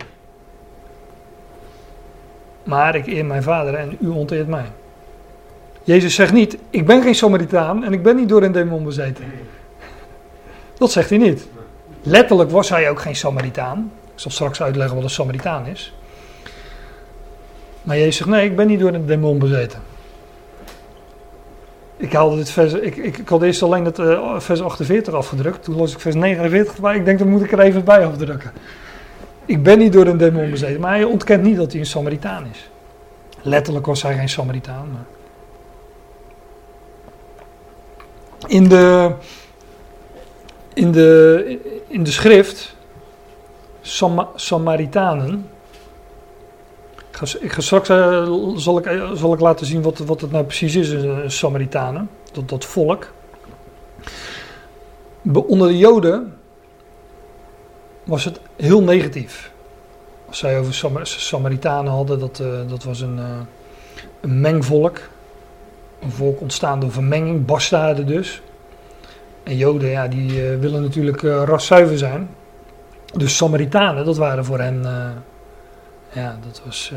Maar ik eer mijn vader en u onteert mij. Jezus zegt niet: Ik ben geen Samaritaan en ik ben niet door een demon bezeten. Dat zegt hij niet. Letterlijk was hij ook geen Samaritaan. Ik zal straks uitleggen wat een Samaritaan is. Maar Jezus zegt: Nee, ik ben niet door een demon bezeten. Ik haalde dit vers, ik, ik, ik had eerst alleen het uh, vers 48 afgedrukt. Toen las ik vers 49 bij. Ik denk, dat moet ik er even bij afdrukken. Ik ben niet door een demon bezeten. Maar hij ontkent niet dat hij een Samaritaan is. Letterlijk was hij geen Samaritaan. Maar... In de, in de, in de schrift, Sam, Samaritanen. Ik ga, ik ga straks uh, zal ik, zal ik laten zien wat, wat het nou precies is, een Samaritanen. Dat, dat volk. Onder de Joden was het heel negatief. Als zij over Sam Samaritanen hadden, dat, uh, dat was een, een mengvolk. Een volk ontstaan door vermenging, bastaarden dus. En Joden, ja, die uh, willen natuurlijk raszuiver zijn. Dus Samaritanen, dat waren voor hen, ja, dat was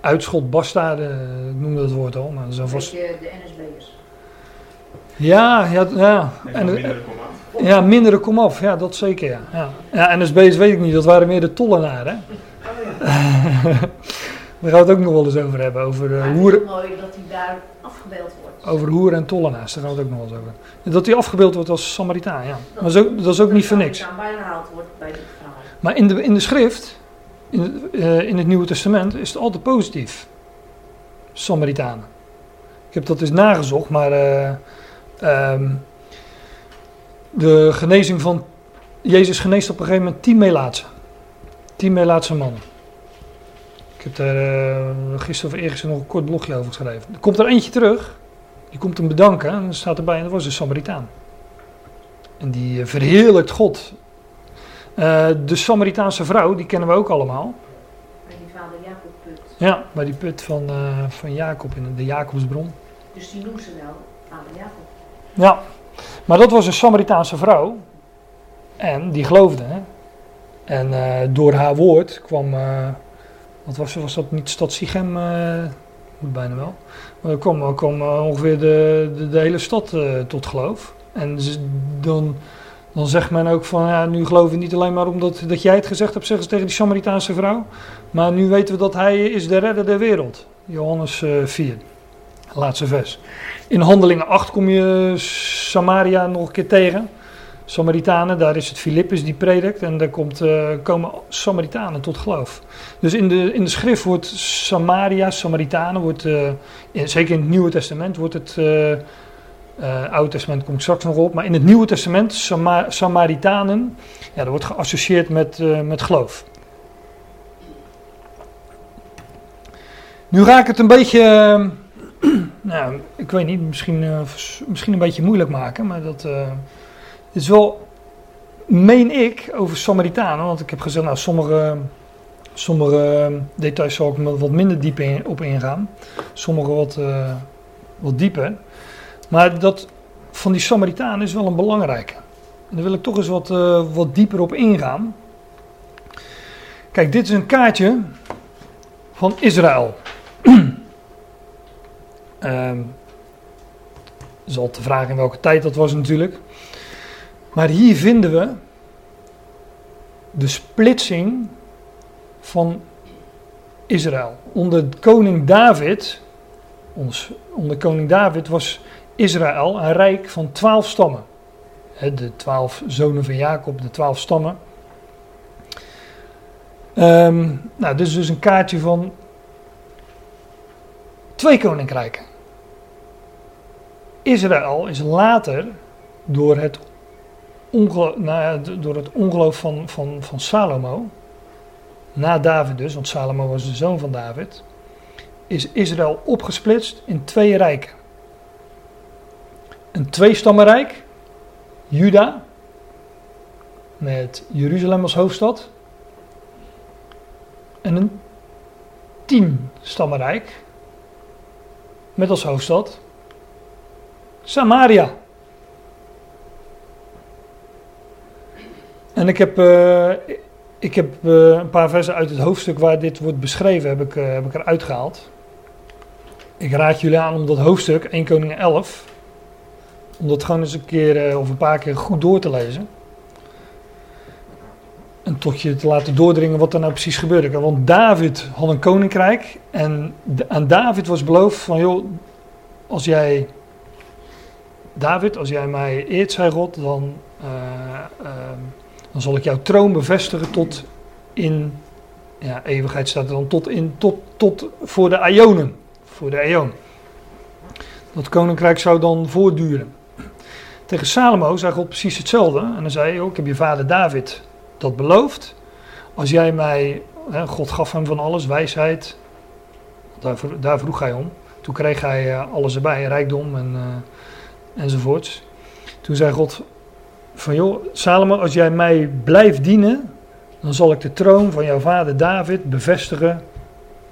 uitschot, bastaarden, ik noemde het woord al. Maar dat vast... de NSB'ers. Ja, ja, ja. En, mindere komaf. Ja, mindere komaf, ja, dat zeker, ja. ja. ja NSB's weet ik niet, dat waren meer de tollenaren. Daar gaan we het ook nog wel eens over hebben. Over uh, hoeren. Het is mooi dat hij daar afgebeeld wordt. Over hoeren en tollenaars, daar gaan we het ook nog wel eens over. Dat hij afgebeeld wordt als Samaritaan, ja. Dat, maar dat is ook, dat niet voor niks. bijgehaald wordt bij dit verhaal. Maar in de, in de schrift, in het, uh, in het Nieuwe Testament, is het altijd positief. Samaritanen. Ik heb dat eens nagezocht, maar uh, um, de genezing van Jezus geneest op een gegeven moment tien Melaatse. Tien Melaatse mannen. Heb daar uh, gisteren of eergisteren nog een kort blogje over geschreven. Er komt er eentje terug. Die komt hem bedanken. En dan staat erbij, en dat was een Samaritaan. En die verheerlijkt God. Uh, de Samaritaanse vrouw, die kennen we ook allemaal. Bij die vader Jacob put. Ja, bij die put van, uh, van Jacob, in de Jacobsbron. Dus die noemt ze wel vader Jacob. Ja, maar dat was een Samaritaanse vrouw. En die geloofde. Hè? En uh, door haar woord kwam. Wat was, was dat niet stad Sichem? Uh, bijna wel. Maar kwam, kwam ongeveer de, de, hele stad tot geloof. En dan, dan zegt men ook van. Ja, nu geloven we niet alleen maar omdat dat jij het gezegd hebt, zeggen ze tegen die Samaritaanse vrouw. Maar nu weten we dat hij is de redder der wereld. Johannes 4, laatste vers. In Handelingen 8 kom je Samaria nog een keer tegen. Samaritanen, daar is het Filippus die predikt en daar komt, uh, komen Samaritanen tot geloof. Dus in de, in de schrift wordt Samaria, Samaritanen, wordt, uh, in, zeker in het Nieuwe Testament wordt het, uh, Oude Testament kom ik straks nog op, maar in het Nieuwe Testament, Sama Samaritanen, ja, dat wordt geassocieerd met, met geloof. Nu ga ik het een beetje nou, ik weet niet, misschien, misschien een beetje moeilijk maken, maar dat wel, meen ik, over Samaritanen. Want ik heb gezegd, nou, sommige, sommige details zal ik wat minder diep op ingaan. Sommige wat, uh, wat dieper. Maar dat van die Samaritanen is wel een belangrijke. En daar wil ik toch eens wat, wat dieper op ingaan. Kijk, dit is een kaartje van Israël. Um, dat is al te vragen in welke tijd dat was natuurlijk. Maar hier vinden we de splitsing van Israël. Onder koning David, onder koning David was Israël een rijk van twaalf stammen. De twaalf zonen van Jacob, de twaalf stammen. Ehm, nou, dit is dus een kaartje van twee koninkrijken. Israël is later door het, door het ongeloof van, van, van Salomo, na David dus, want Salomo was de zoon van David, is Israël opgesplitst in twee rijken. Een tweestammenrijk, Juda, met Jeruzalem als hoofdstad, en een tienstammenrijk, met als hoofdstad Samaria. En ik heb, eh, ik heb eh, een paar versen uit het hoofdstuk waar dit wordt beschreven, heb ik, eh, heb ik eruit gehaald. Ik raad jullie aan om dat hoofdstuk, 1 Koning 11, om dat gewoon eens een keer of een paar keer goed door te lezen. En tot je te laten doordringen wat er nou precies gebeurde. Want David had een koninkrijk en aan David was beloofd van joh, als jij David, als jij mij eert, zei God, dan, eh, ehm, dan zal ik jouw troon bevestigen tot in ja, eeuwigheid staat er dan tot in tot, tot voor de Ionen, voor de Eon. Dat koninkrijk zou dan voortduren. Tegen Salomo zei God precies hetzelfde. En dan zei hij, oh, ik heb je vader David dat beloofd. Als jij mij, hè, God gaf hem van alles, wijsheid. Daar, daar vroeg hij om. Toen kreeg hij eh, alles erbij, rijkdom en, eh, enzovoorts. Toen zei God van joh, Salomo, als jij mij blijft dienen, dan zal ik de troon van jouw vader David bevestigen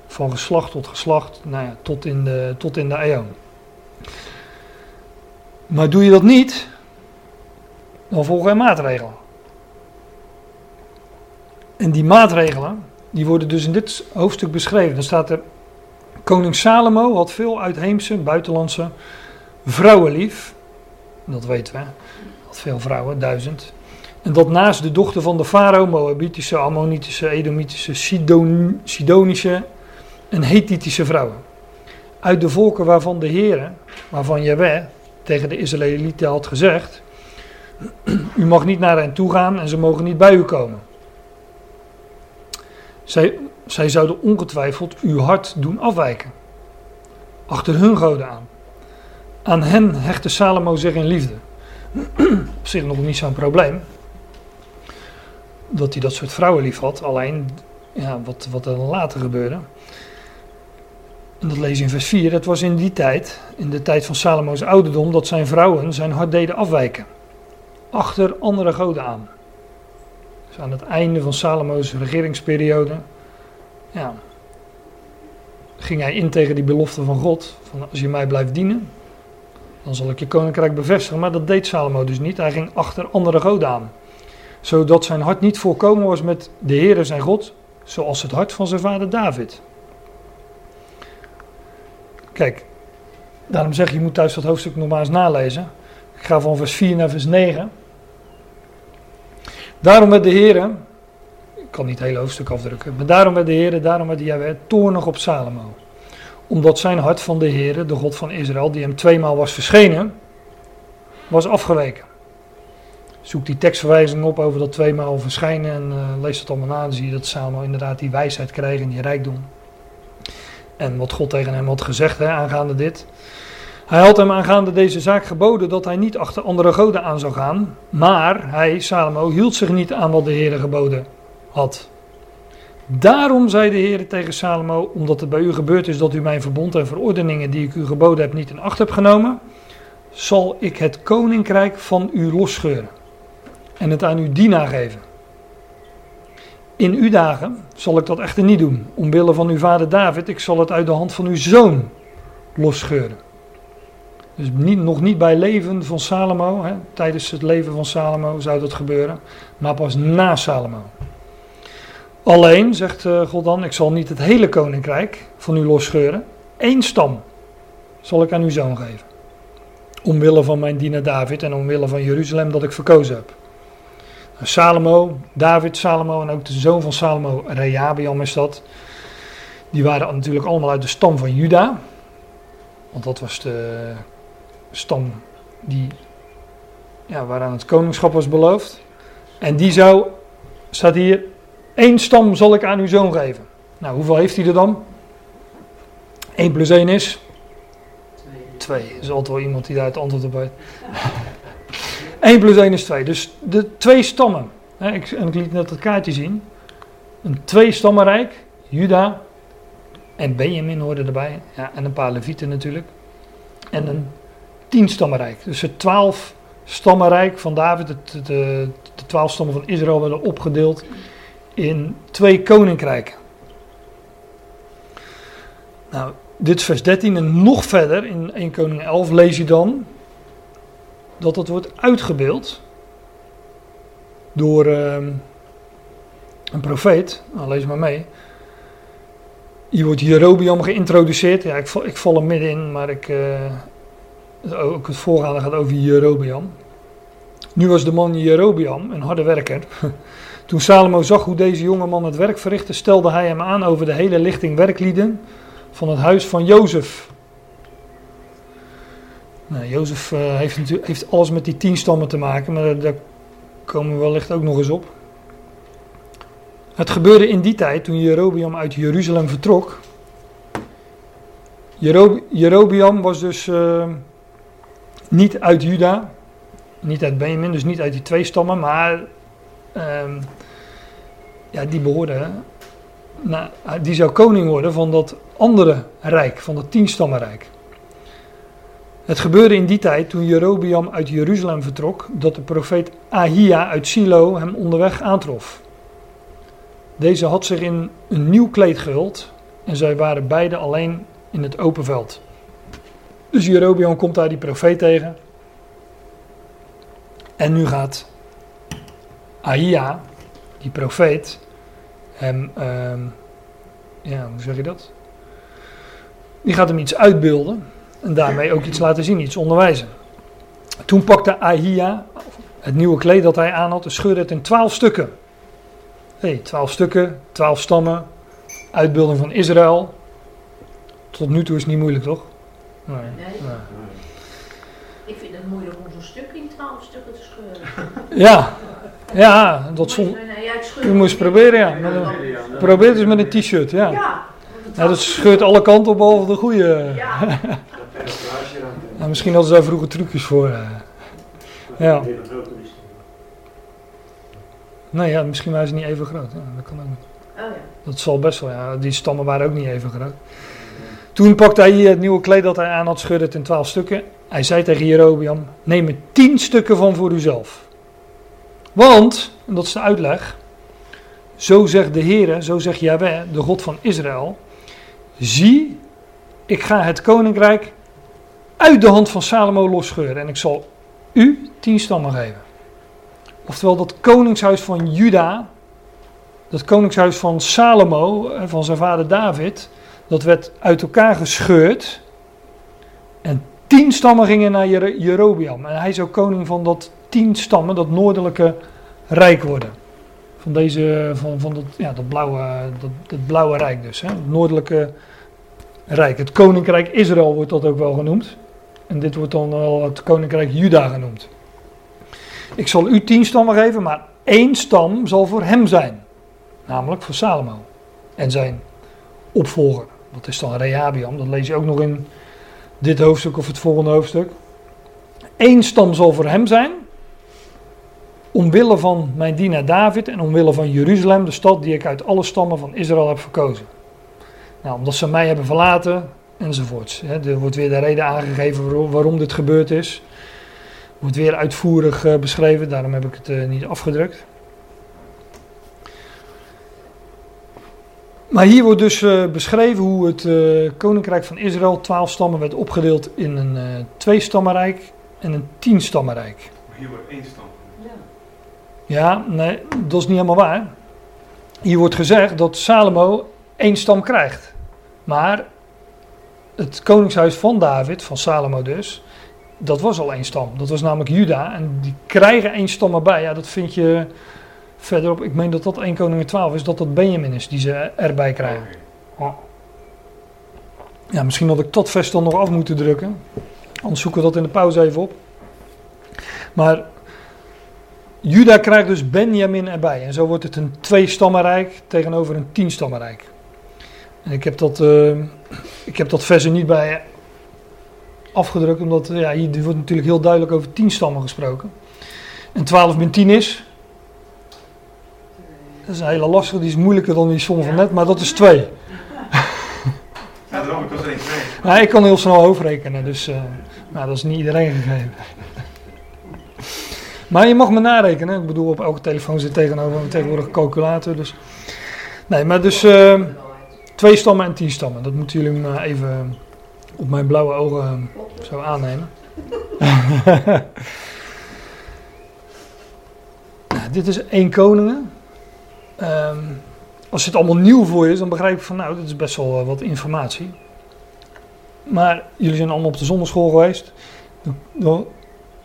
van geslacht tot geslacht, nou ja, tot in de, tot in de eeuw. Maar doe je dat niet, dan volgen er maatregelen. En die maatregelen, die worden dus in dit hoofdstuk beschreven. Dan staat er, koning Salomo had veel uitheemse, buitenlandse vrouwen lief. Dat weten we. Veel vrouwen, duizend. En dat naast de dochter van de farao, Moabitische, Ammonitische, Edomitische, Sidon, Sidonische en Hethitische vrouwen. Uit de volken waarvan de Heere, waarvan Jahweh tegen de Israëlieten had gezegd: U mag niet naar hen toe gaan en ze mogen niet bij u komen. Zij, zij zouden ongetwijfeld uw hart doen afwijken. Achter hun goden aan. Aan hen hechtte Salomo zich in liefde. Op zich nog niet zo'n probleem. Dat hij dat soort vrouwen lief had. Alleen, ja, wat, wat er later gebeurde. En dat lees je in vers 4. Het was in die tijd, in de tijd van Salomo's ouderdom, dat zijn vrouwen zijn hart deden afwijken. Achter andere goden aan. Dus aan het einde van Salomo's regeringsperiode. Ja, ging hij in tegen die belofte van God. Van als je mij blijft dienen, dan zal ik je koninkrijk bevestigen. Maar dat deed Salomo dus niet. Hij ging achter andere goden aan. Zodat zijn hart niet volkomen was met de Heere zijn God, zoals het hart van zijn vader David. Kijk, daarom zeg je, moet thuis dat hoofdstuk nog maar eens nalezen. Ik ga van vers 4 naar vers 9. Daarom werd de Heere, ik kan niet het hele hoofdstuk afdrukken, maar daarom werd de Heere, daarom werd Jahweh toornig op Salomo omdat zijn hart van de Heere, de God van Israël, die hem tweemaal was verschenen, was afgeweken. Zoek die tekstverwijzing op over dat tweemaal verschijnen en uh, lees het allemaal na. Dan zie je dat Salomo inderdaad die wijsheid kreeg en die rijkdom. En wat God tegen hem had gezegd hè, aangaande dit. Hij had hem aangaande deze zaak geboden dat hij niet achter andere goden aan zou gaan. Maar hij, Salomo, hield zich niet aan wat de Heere geboden had. Daarom zei de Heer tegen Salomo, omdat het bij u gebeurd is dat u mijn verbond en verordeningen die ik u geboden heb niet in acht hebt genomen, zal ik het koninkrijk van u losscheuren en het aan uw dienaar geven. In uw dagen zal ik dat echter niet doen, omwille van uw vader David, ik zal het uit de hand van uw zoon losscheuren. Dus niet, nog niet bij leven van Salomo, hè, tijdens het leven van Salomo zou dat gebeuren, maar pas na Salomo. Alleen, zegt God dan, ik zal niet het hele koninkrijk van u losscheuren. Eén stam zal ik aan uw zoon geven. Omwille van mijn dienaar David en omwille van Jeruzalem dat ik verkozen heb. Salomo, David, Salomo en ook de zoon van Salomo, Rehabiam is dat. Die waren natuurlijk allemaal uit de stam van Juda. Want dat was de stam die, ja, waaraan het koningschap was beloofd. En die zou, staat hier, Eén stam zal ik aan uw zoon geven. Nou, hoeveel heeft hij er dan? 1 plus 1 is? 2. Er is altijd wel iemand die daar het antwoord op heeft. 1 plus 1 is 2. Dus de twee stammen. Hè, ik, en ik liet net het kaartje zien. Een twee stammenrijk. Juda en Benjamin hoorden erbij. Ja, en een paar levieten natuurlijk. En een tien stammenrijk. Dus het twaalf stammenrijk van David, het, de, de twaalf stammen van Israël werden opgedeeld in twee koninkrijken. Nou, dit is vers 13 en nog verder in 1 Koning 11 lees je dan dat dat wordt uitgebeeld door uh, een profeet. Nou, lees maar mee. Hier wordt Jerobiam geïntroduceerd. Ja, ik, ik val er middenin, maar ik, uh, ook het voorgaande gaat over Jerobiam. Nu was de man Jerobiam een harde werker. Toen Salomo zag hoe deze jonge man het werk verrichtte, stelde hij hem aan over de hele lichting werklieden van het huis van Jozef. Nou, Jozef uh, heeft, natuurlijk, heeft alles met die tien stammen te maken, maar daar komen we wellicht ook nog eens op. Het gebeurde in die tijd toen Jerobiam uit Jeruzalem vertrok. Jerob Jerobiam was dus uh, niet uit Juda, niet uit Benjamin, dus niet uit die twee stammen, maar uh, ja, die behoorde, nou, die zou koning worden van dat andere rijk, van dat tienstammenrijk. Het gebeurde in die tijd toen Jerobiam uit Jeruzalem vertrok, dat de profeet Ahia uit Silo hem onderweg aantrof. Deze had zich in een nieuw kleed gehuld en zij waren beide alleen in het open veld. Dus Jerobiam komt daar die profeet tegen. En nu gaat Ahia, die profeet, hem, uh, ja, hoe zeg je dat? Die gaat hem iets uitbeelden en daarmee ook iets laten zien, iets onderwijzen. Toen pakte Ahia het nieuwe kleed dat hij aan had en scheurde het in twaalf stukken. Hé, hey, twaalf stukken, twaalf stammen, uitbeelding van Israël. Tot nu toe is het niet moeilijk, toch? Nee. nee. Ik vind het moeilijk om zo'n stuk in twaalf stukken te scheuren. Ja, ja, dat zon. Je moet eens proberen, ja. Een, probeer het eens met een t-shirt, ja. Ja, dat scheurt alle kanten op behalve de goede. Ja. nou, misschien hadden ze daar vroeger trucjes voor. Uh. Ja. Nee, ja, misschien waren ze niet even groot. Ja, dat kan ook niet. Oh, ja. Dat zal best wel, ja. Die stammen waren ook niet even groot. Toen pakte hij het nieuwe kleed dat hij aan had, schudde het in twaalf stukken. Hij zei tegen Jerobiam, neem er tien stukken van voor uzelf. Want, en dat is de uitleg, zo zegt de Heer, zo zegt Yahweh, de God van Israël, zie, ik ga het koninkrijk uit de hand van Salomo losscheuren en ik zal u tien stammen geven. Oftewel dat koningshuis van Juda, dat koningshuis van Salomo, van zijn vader David, dat werd uit elkaar gescheurd. En tien stammen gingen naar Jerobiam. En hij zou koning van dat tien stammen, dat noordelijke rijk worden. Van, deze, van, van dat, ja, dat, blauwe, dat, blauwe rijk dus. Hè? Het noordelijke rijk. Het koninkrijk Israël wordt dat ook wel genoemd. En dit wordt dan wel het koninkrijk Juda genoemd. Ik zal u tien stammen geven, maar één stam zal voor hem zijn. Namelijk voor Salomo. En zijn opvolger. Dat is dan Rehabiam. Dat lees je ook nog in dit hoofdstuk of het volgende hoofdstuk. Eén stam zal voor hem zijn. Omwille van mijn dienaar David en omwille van Jeruzalem, de stad die ik uit alle stammen van Israël heb verkozen. Nou, omdat ze mij hebben verlaten, enzovoorts. Er wordt weer de reden aangegeven waarom dit gebeurd is. Wordt weer uitvoerig uh, beschreven, daarom heb ik het uh, niet afgedrukt. Maar hier wordt dus uh, beschreven hoe het koninkrijk van Israël, twaalf stammen, werd opgedeeld in een twee-stammenrijk en een tien-stammenrijk. Hier wordt één stam. Ja. nee, dat is niet helemaal waar. Hier wordt gezegd dat Salomo één stam krijgt. Maar het koningshuis van David, van Salomo dus, dat was al één stam. Dat was namelijk Juda. En die krijgen één stam erbij. Ja, dat vind je verderop. Ik meen dat dat 1 Koning 12 is. Dat dat Benjamin is die ze erbij krijgen. Ja, misschien had ik dat vers dan nog af moeten drukken. Anders zoeken we dat in de pauze even op. Maar Juda krijgt dus Benjamin erbij. En zo wordt het een twee-stammenrijk tegenover een tien-stammenrijk. En ik heb dat, uh, ik heb dat vers er niet bij afgedrukt, omdat ja, hier wordt natuurlijk heel duidelijk over tien stammen gesproken. En 12 min 10 is. Dat is een hele lastige, die is moeilijker dan die som van net, maar dat is 2. Ja, daarom, ik was er één twee. Nou, ik kan heel snel overrekenen, dus uh, nou, dat is niet iedereen gegeven. Maar je mag me narekenen. Ik bedoel, op elke telefoon zit tegenover een tegenwoordig calculator. Dus. Nee, maar dus uh, twee stammen en tien stammen. Dat moeten jullie me even op mijn blauwe ogen zo aannemen. nou, dit is één koningen. Als het allemaal nieuw voor je is, dan begrijp ik van nou, dit is best wel uh, wat informatie. Maar jullie zijn allemaal op de zonneschool geweest.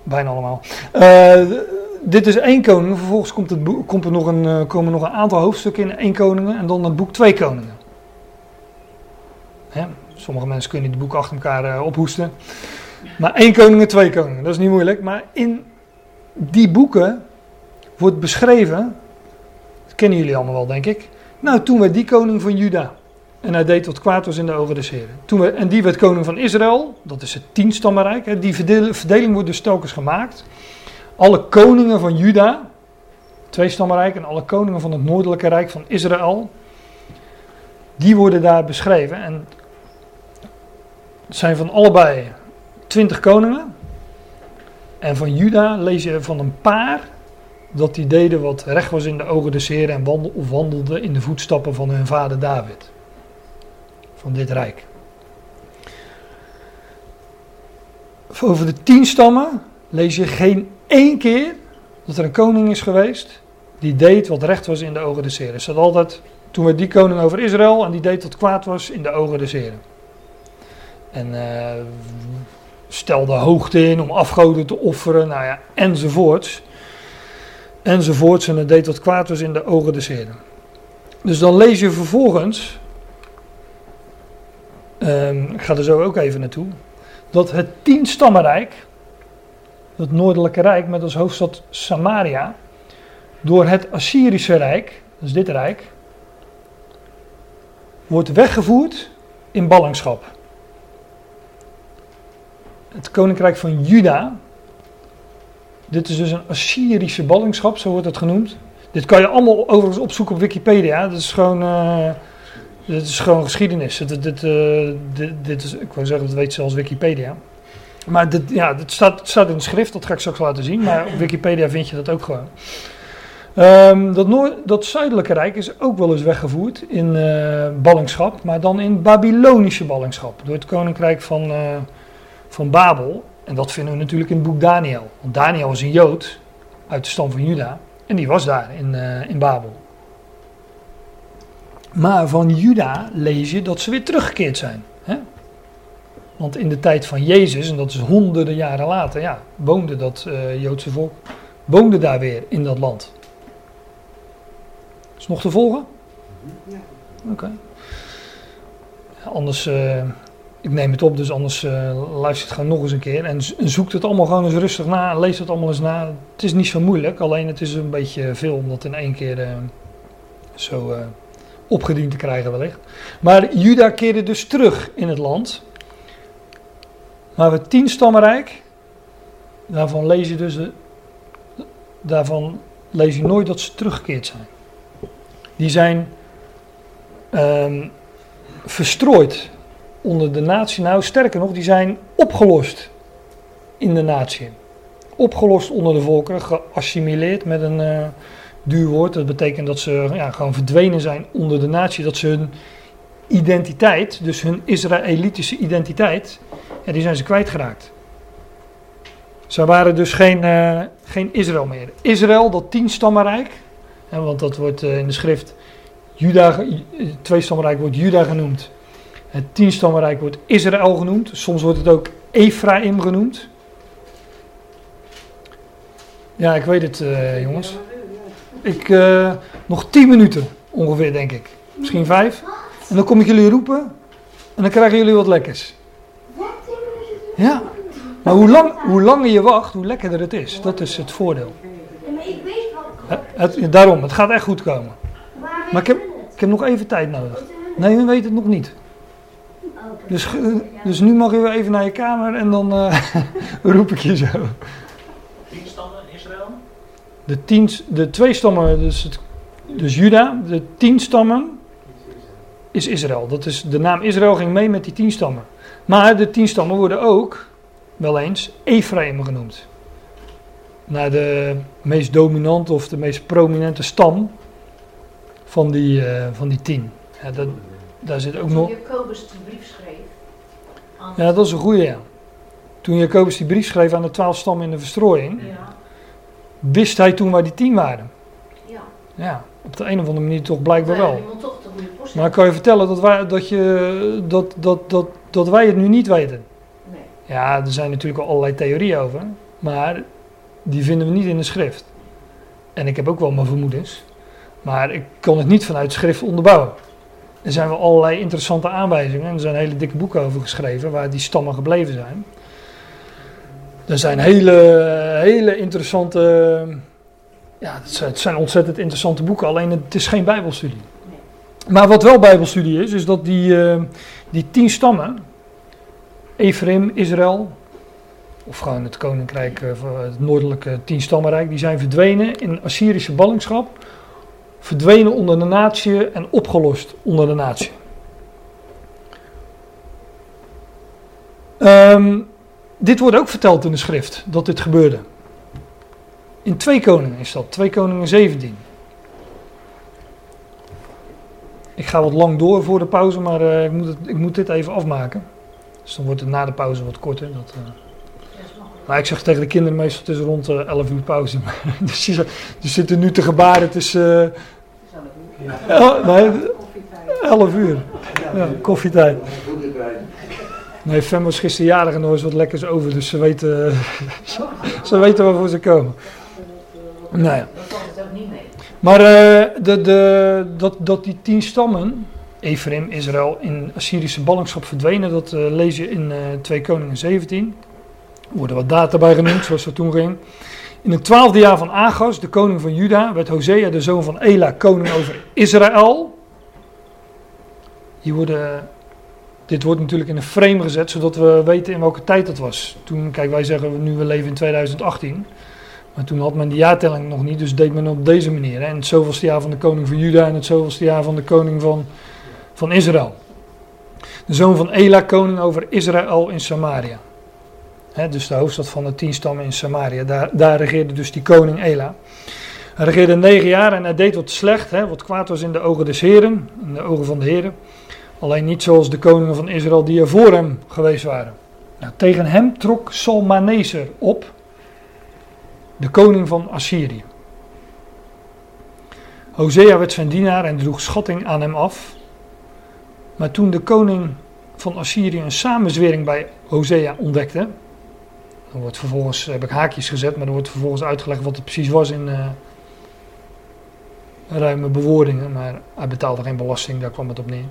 Bijna allemaal. Uh, dit is één koningen. Vervolgens komt, het boek, komt er nog een, uh, komen nog een aantal hoofdstukken in één koningen. En dan het boek twee koningen. Hè? Sommige mensen kunnen die boeken achter elkaar uh, ophoesten. Maar één koningen, twee koningen. Dat is niet moeilijk. Maar in die boeken wordt beschreven. Dat kennen jullie allemaal wel, denk ik. Nou, toen werd die koning van Juda. En hij deed wat kwaad was in de ogen des Heren. Toen en die werd koning van Israël. Dat is het tienstammenrijk. Hè. Die verdeling, wordt dus telkens gemaakt. Alle koningen van Juda. Twee stammenrijk. En alle koningen van het noordelijke rijk van Israël. Die worden daar beschreven. En het zijn van allebei twintig koningen. En van Juda lees je van een paar dat die deden wat recht was in de ogen des Heren en wandel, of wandelden in de voetstappen van hun vader David. Van dit rijk. Over de tien stammen lees je geen één keer dat er een koning is geweest die deed wat recht was in de ogen des Heren. Er staat altijd, toen werd die koning over Israël en die deed wat kwaad was in de ogen des Heren. En uh, stelde hoogte in om afgoden te offeren, nou ja, enzovoorts enzovoorts. En het deed wat kwaad was in de ogen des Heren. Dus dan lees je vervolgens, um, ik ga er zo ook even naartoe, dat het tienstammenrijk, het noordelijke rijk met als hoofdstad Samaria, door het Assyrische rijk, dat is dit rijk, wordt weggevoerd in ballingschap. Het koninkrijk van Juda, dit is dus een Assyrische ballingschap, zo wordt het genoemd. Dit kan je allemaal overigens opzoeken op Wikipedia. Dit is gewoon, uh, dit is gewoon geschiedenis. Dit, dit, uh, dit, dit, is, ik wou zeggen, dat weet zelfs Wikipedia. Maar dit, ja, dit staat, staat in de schrift, dat ga ik straks laten zien. Maar op Wikipedia vind je dat ook gewoon. Um, dat, Noord, dat zuidelijke rijk is ook wel eens weggevoerd in uh, ballingschap, maar dan in Babylonische ballingschap. Door het koninkrijk van, van Babel. En dat vinden we natuurlijk in het boek Daniel. Want Daniel was een Jood uit de stam van Juda. En die was daar in, in Babel. Maar van Juda lees je dat ze weer teruggekeerd zijn. Hè? Want in de tijd van Jezus, en dat is honderden jaren later, ja, woonde dat uh, Joodse volk woonde daar weer in dat land. Is nog te volgen? Ja. Oké. Okay. Anders uh, ik neem het op, dus anders uh, luister het gewoon nog eens een keer. En, en zoek het allemaal gewoon eens rustig na. Lees het allemaal eens na. Het is niet zo moeilijk, alleen het is een beetje veel om dat in één keer zo opgediend te krijgen wellicht. Maar Juda keerde dus terug in het land. Maar het tienstammenrijk, daarvan lees je dus daarvan lees je nooit dat ze teruggekeerd zijn. Die zijn um, verstrooid onder de natie. Nou, sterker nog, die zijn opgelost in de natie. Opgelost onder de volkeren, geassimileerd met een uh, duur. Dat betekent dat ze ja, gewoon verdwenen zijn onder de natie. Dat ze hun identiteit, dus hun Israëlitische identiteit, die zijn ze kwijtgeraakt. Ze waren dus geen, uh, geen Israël meer. Israël, dat tienstammenrijk, hè, want dat wordt uh, in de schrift Juda, twee stammenrijk wordt Juda genoemd. Het tienstammenrijk wordt Israël genoemd. Soms wordt het ook Ephraim genoemd. Ja, ik weet het, uh, jongens. Ik, uh, nog tien minuten ongeveer, denk ik. Misschien vijf. En dan kom ik jullie roepen. En dan krijgen jullie wat lekkers. Ja. Maar hoe, lang, hoe langer je wacht, hoe lekkerder het is. Dat is het voordeel. Maar ik Het, het- daarom, het gaat echt goed komen. Maar ik heb, ik heb nog even tijd nodig. Nee, u weet het nog niet. Dus, eh, dus nu mag u weer even naar je kamer en dan eh, roep ik je zo. De, tien, de twee stammen, dus, het, dus Juda, de tien stammen is Israël. Dat is, de naam Israël ging mee met die tien stammen. Maar de tien stammen worden ook wel eens Ephraim genoemd. Naar de meest dominante of de meest prominente stam van die, eh, van die tien. Ja, dat, daar zit ook Toen nog. Jacobus die brief schreef. aan- Ja, dat is een goede. Ja. Toen Jacobus die brief schreef aan de twaalf stammen in de verstrooiing, Ja, wist hij toen waar die tien waren. ja. Ja, op de een of andere manier toch blijkbaar wel. Maar ik kan je vertellen dat wij, dat je, dat, dat, dat, dat wij het nu niet weten. Nee. Ja, er zijn natuurlijk al allerlei theorieën over, maar die vinden we niet in de schrift. En ik heb ook wel mijn vermoedens, maar ik kan het niet vanuit schrift onderbouwen. Er zijn wel allerlei interessante aanwijzingen en er zijn hele dikke boeken over geschreven waar die stammen gebleven zijn. Er zijn hele, hele interessante, ja, het zijn, het zijn ontzettend interessante boeken, alleen het is geen bijbelstudie. Maar wat wel bijbelstudie is, is dat die, eh, die tien stammen, Ephraim, Israël, of gewoon het koninkrijk, eh, het noordelijke tienstammenrijk, die zijn verdwenen in Assyrische ballingschap, verdwenen onder de natie en opgelost onder de natie. Ehm, dit wordt ook verteld in de schrift, dat dit gebeurde. In twee koningen is dat, twee koningen 17. Ik ga wat lang door voor de pauze, maar eh, ik, moet het, ik moet dit even afmaken. Dus dan wordt het na de pauze wat korter. Dat, makkelijk. Maar ik zeg tegen de kinderen meestal het is rond eh 11 uur pauze. dus die, die zitten nu te gebaren, het is eh, el- nee, 11 uur. Ja, koffietijd. Nee, Fem was gisteren jarig en er wat lekkers over, dus ze weten, ze weten waarvoor ze komen. Nou niet mee. Maar eh, de, de, dat, dat die tien stammen, Ephraim, Israël, in Assyrische ballingschap verdwenen, dat eh, lees je in eh 2 Koningen 17. Er worden wat data bij genoemd, zoals dat toen ging. In het twaalfde jaar van Agas, de koning van Juda, werd Hosea, de zoon van Ela, koning over Israël. Hier worden, dit wordt natuurlijk in een frame gezet, zodat we weten in welke tijd dat was. Toen, kijk, wij zeggen nu we leven in 2018. Maar toen had men die jaartelling nog niet, dus deed men op deze manier. Hè. En het zoveelste jaar van de koning van Juda en het zoveelste jaar van de koning van, van Israël. De zoon van Ela, koning over Israël in Samaria. Hè, dus de hoofdstad van de tien stammen in Samaria. Daar, daar regeerde dus die koning Ela. Hij regeerde negen jaar en hij deed wat slecht, hè, wat kwaad was in de ogen des heren, in de ogen van de heren. Alleen niet zoals de koningen van Israël die er voor hem geweest waren. Nou, tegen hem trok Salmaneser op, de koning van Assyrië. Hosea werd zijn dienaar en droeg schatting aan hem af. Maar toen de koning van Assyrië een samenzwering bij Hosea ontdekte, dan wordt vervolgens, heb ik haakjes gezet, maar dan wordt vervolgens uitgelegd wat het precies was in eh, ruime bewoordingen, maar hij betaalde geen belasting, daar kwam het op neer.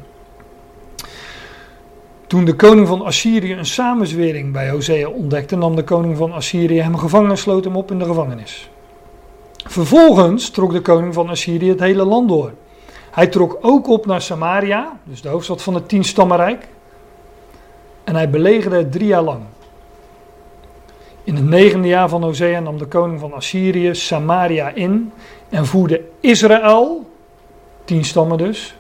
Toen de koning van Assyrië een samenzwering bij Hosea ontdekte, nam de koning van Assyrië hem gevangen en sloot hem op in de gevangenis. Vervolgens trok de koning van Assyrië het hele land door. Hij trok ook op naar Samaria, dus de hoofdstad van het tienstammenrijk. En hij belegerde het drie jaar lang. In het negende jaar van Hosea nam de koning van Assyrië Samaria in en voerde Israël, tien stammen dus.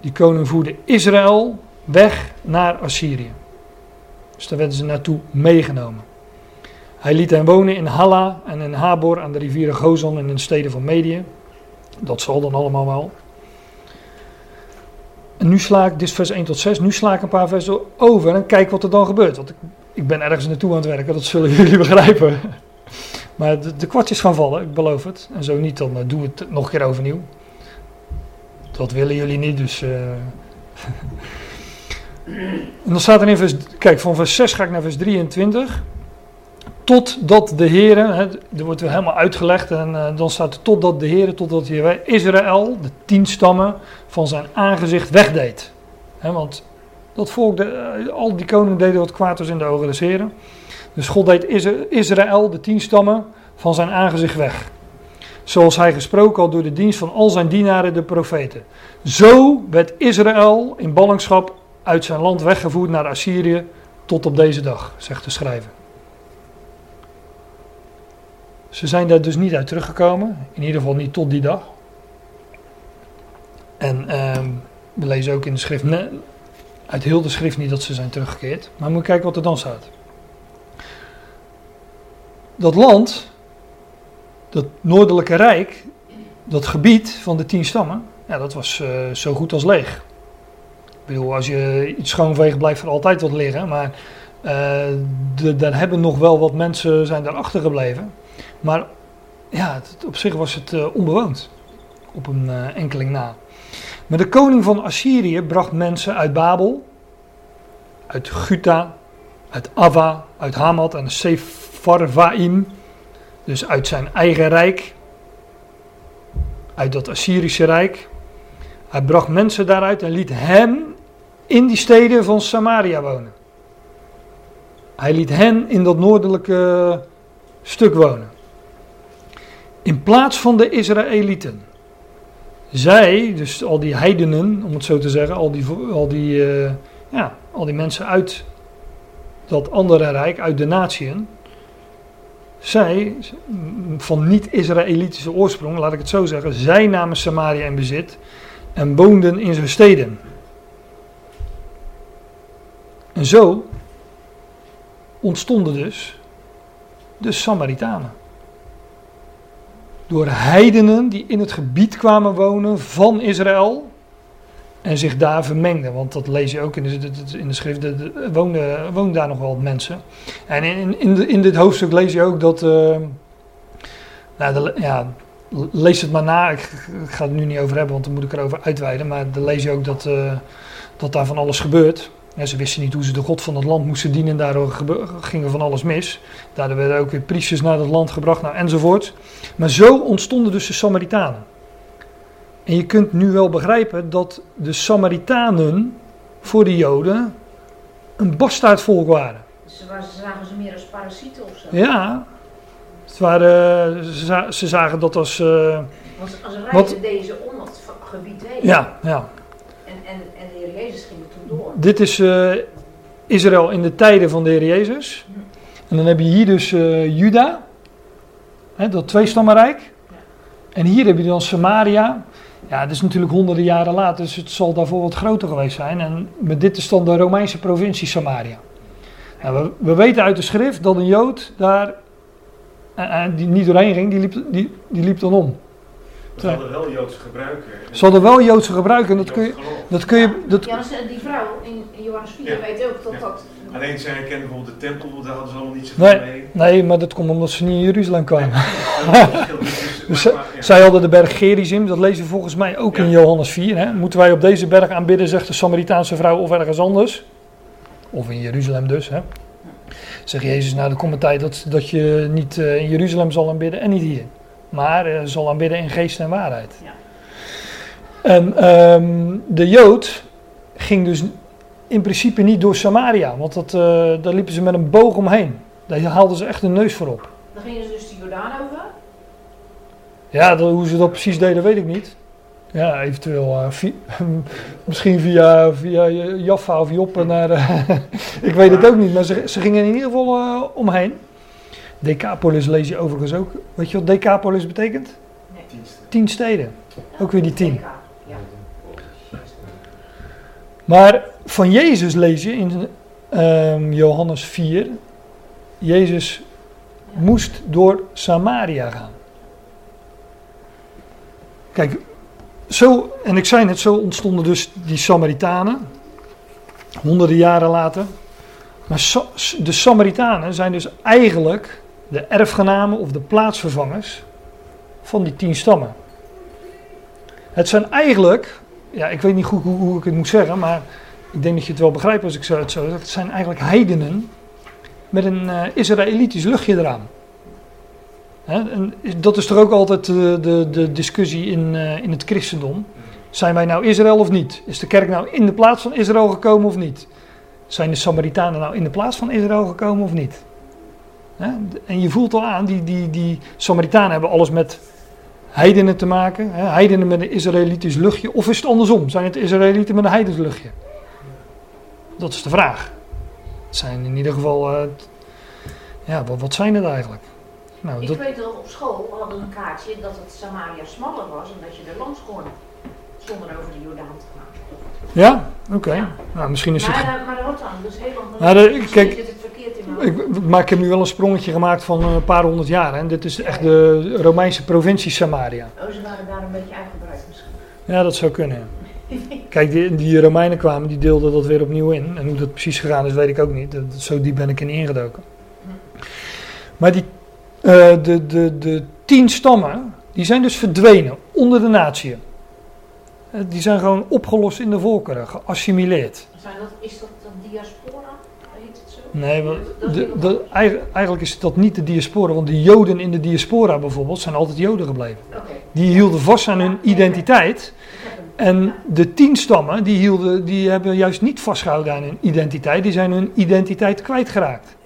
Die koning voerde Israël weg naar Assyrië. Dus daar werden ze naartoe meegenomen. Hij liet hen wonen in Halla en in Habor aan de rivieren Gozan en in de steden van Medië. Dat zal dan allemaal wel. En nu sla ik, dit is vers 1 tot 6, nu sla ik een paar versen over en kijk wat er dan gebeurt. Want ik, ik ben ergens naartoe aan het werken, dat zullen jullie begrijpen. Maar de, kwartjes gaan vallen, ik beloof het. En zo niet, dan doen we het nog een keer overnieuw. Dat willen jullie niet, dus... Uh... en dan staat er in vers... Kijk, van vers 6 ga ik naar vers 23 totdat de Heere, hè, er wordt weer helemaal uitgelegd en uh, dan staat er totdat de Heere, totdat hij Israël, de tien stammen, van zijn aangezicht wegdeed. Want dat volk, de, uh, al die koningen deden wat kwaad was in de ogen des Heren. Dus God deed Israël, de tien stammen, van zijn aangezicht weg. Zoals hij gesproken had door de dienst van al zijn dienaren, de profeten. Zo werd Israël in ballingschap uit zijn land weggevoerd naar Assyrië tot op deze dag, zegt de schrijver. Ze zijn daar dus niet uit teruggekomen, in ieder geval niet tot die dag. En ehm, we lezen ook in de schrift, ne- uit heel de schrift niet dat ze zijn teruggekeerd. Maar moet kijken wat er dan staat. Dat land, dat noordelijke rijk, dat gebied van de tien stammen, ja, dat was eh, zo goed als leeg. Ik bedoel, als je iets schoonveegt, blijft er altijd wat liggen. Maar de, daar hebben nog wel wat mensen zijn daar achtergebleven. Maar ja, op zich was het eh, onbewoond. Op een enkeling na. Maar de koning van Assyrië bracht mensen uit Babel, uit Guta, uit Ava, uit Hamat en Sepharvaim. Dus uit zijn eigen rijk, uit dat Assyrische rijk. Hij bracht mensen daaruit en liet hen in die steden van Samaria wonen. Hij liet hen in dat noordelijke stuk wonen. In plaats van de Israëlieten. Zij, dus al die heidenen, om het zo te zeggen, al die, al die, eh, ja, al die mensen uit dat andere rijk, uit de natieën. Zij, van niet-Israëlitische oorsprong, laat ik het zo zeggen, zij namen Samaria in bezit en woonden in zijn steden. En zo ontstonden dus de Samaritanen. Door heidenen die in het gebied kwamen wonen van Israël en zich daar vermengden. Want dat lees je ook in de, in de schrift, er woonden, woonden daar nog wel wat mensen. En in, in, in dit hoofdstuk lees je ook dat, eh, nou, ja, lees het maar na, ik, ga het nu niet over hebben, want dan moet ik erover uitweiden. Maar dan lees je ook dat, eh, dat daar van alles gebeurt. Ja, ze wisten niet hoe ze de God van het land moesten dienen en daardoor gebe- ging van alles mis. Daardoor werden ook weer priesters naar dat land gebracht, nou, enzovoort. Maar zo ontstonden dus de Samaritanen. En je kunt nu wel begrijpen dat de Samaritanen voor de Joden een bastaardvolk waren. Ze, wa- ze zagen ze meer als parasieten of zo. Ja, het waren, ze, za- ze zagen dat als. Want als een Wat- reizen deze om dat v- gebied heen. ja, ja, En, en, en de Heer Jezus ging er toen door. dit is eh, Israël in de tijden van de Heer Jezus. En dan heb je hier dus eh, Juda, hè, dat tweestammenrijk. En hier heb je dan Samaria. Ja, dat is natuurlijk honderden jaren later, dus het zal daarvoor wat groter geweest zijn. En met dit is dan de Romeinse provincie Samaria. Nou, we, we weten uit de schrift dat een Jood daar, eh, eh, die niet doorheen ging, die liep, die, die liep dan om. We hadden wel Joodse gebruiken. Ze hadden wel Joodse gebruik en dat kun je, dat kun je, dat, Ja, dus, die vrouw in in Johannes 4 Ja. weet ook dat Ja. dat... Alleen zij herkennen bijvoorbeeld de tempel, daar hadden ze allemaal niet zoveel Nee. mee. nee, maar dat komt omdat ze niet in Jeruzalem kwamen. Dus, Dus maar- maar, ja. Zij hadden de berg Gerizim, dat lezen we volgens mij ook in Johannes 4. Hè? Moeten wij op deze berg aanbidden, zegt de Samaritaanse vrouw, of ergens anders? Of in Jeruzalem dus. Hè? Zegt Jezus, nou er komt een tijd dat, dat je niet eh, in Jeruzalem zal aanbidden en niet hier. Maar eh, zal aanbidden in geest en waarheid. Ja. En ehm, de Jood ging dus in principe niet door Samaria, want dat, eh, daar liepen ze met een boog omheen. Daar haalden ze echt een neus voor op. Dan gingen ze dus de Jordaan over. Ja, dat- hoe ze dat precies deden, weet ik niet. Ja, eventueel eh, vi- misschien via, via Jaffa of Joppe naar... eh, ik weet het ook niet, maar ze, ze gingen in ieder geval eh, omheen. Decapolis lees je overigens ook. Weet je wat Decapolis betekent? Diensten. Tien steden. Ook weer die tien. Maar van Jezus lees je in ehm, Johannes 4. Jezus moest door Samaria gaan. Kijk, zo, en ik zei net, zo ontstonden dus die Samaritanen. Honderden jaren later. Maar de Samaritanen zijn dus eigenlijk de erfgenamen of de plaatsvervangers van die tien stammen. Het zijn eigenlijk, ja, ik weet niet goed hoe, hoe ik het moet zeggen, maar ik denk dat je het wel begrijpt als ik het zo zeg. Het zijn eigenlijk heidenen met een eh, Israëlitisch luchtje eraan. Hè, en dat is toch ook altijd de, de, de discussie in, eh, in het christendom. Zijn wij nou Israël of niet? Is de kerk nou in de plaats van Israël gekomen of niet? Zijn de Samaritanen nou in de plaats van Israël gekomen of niet? Hè? En je voelt al aan, die, die, die Samaritanen hebben alles met heidenen te maken. Hè? Heidenen met een Israëlitisch luchtje. Of is het andersom? Zijn het Israëlieten met een heidens luchtje? Dat is de vraag. Het zijn in ieder geval... eh, ja, wat, wat zijn het eigenlijk? Nou, Ik dat, weet dat op school we hadden een kaartje dat het Samaria smaller was en dat je er langs kon. Zonder over de Jordaan te gaan. ja? Oké. Ja. Nou, misschien is het... Maar, eh, maar de Rotterdam, dus heel lang Nou, de- Misschien kijk, zit het verkeerd in. Ik, maar ik heb nu wel een sprongetje gemaakt van een paar honderd jaar. En dit is echt de Romeinse provincie Samaria. Oh, ze waren daar een beetje uitgebreid misschien. Ja, dat zou kunnen. Kijk, die, die Romeinen kwamen, die deelden dat weer opnieuw in. En hoe dat precies gegaan is, weet ik ook niet. Dat, zo diep ben ik niet ingedoken. Maar die, eh, de, de, de tien stammen, die zijn dus verdwenen onder de natie. Eh, Die zijn gewoon opgelost in de volkeren, geassimileerd. Zijn dat, is dat een diaspora? Nee, de, eigenlijk is dat niet de diaspora, want de Joden in de diaspora bijvoorbeeld zijn altijd Joden gebleven. Die hielden vast aan hun identiteit. En de tien stammen, die, hielden, die hebben juist niet vastgehouden aan hun identiteit. Die zijn hun identiteit kwijtgeraakt.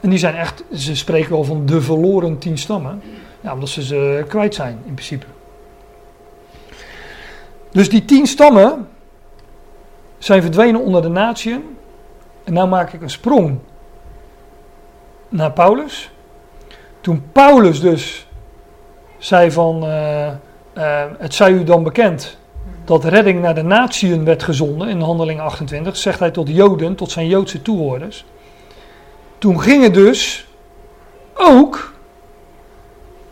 En die zijn echt, ze spreken wel van de verloren tien stammen. Ja, omdat ze ze kwijt zijn in principe. Dus die tien stammen zijn verdwenen onder de natieën. En nou maak ik een sprong naar Paulus. Toen Paulus dus zei van, eh, eh, het zij u dan bekend dat redding naar de natieën werd gezonden in handeling 28, zegt hij tot Joden, tot zijn Joodse toehoorders. Toen gingen dus ook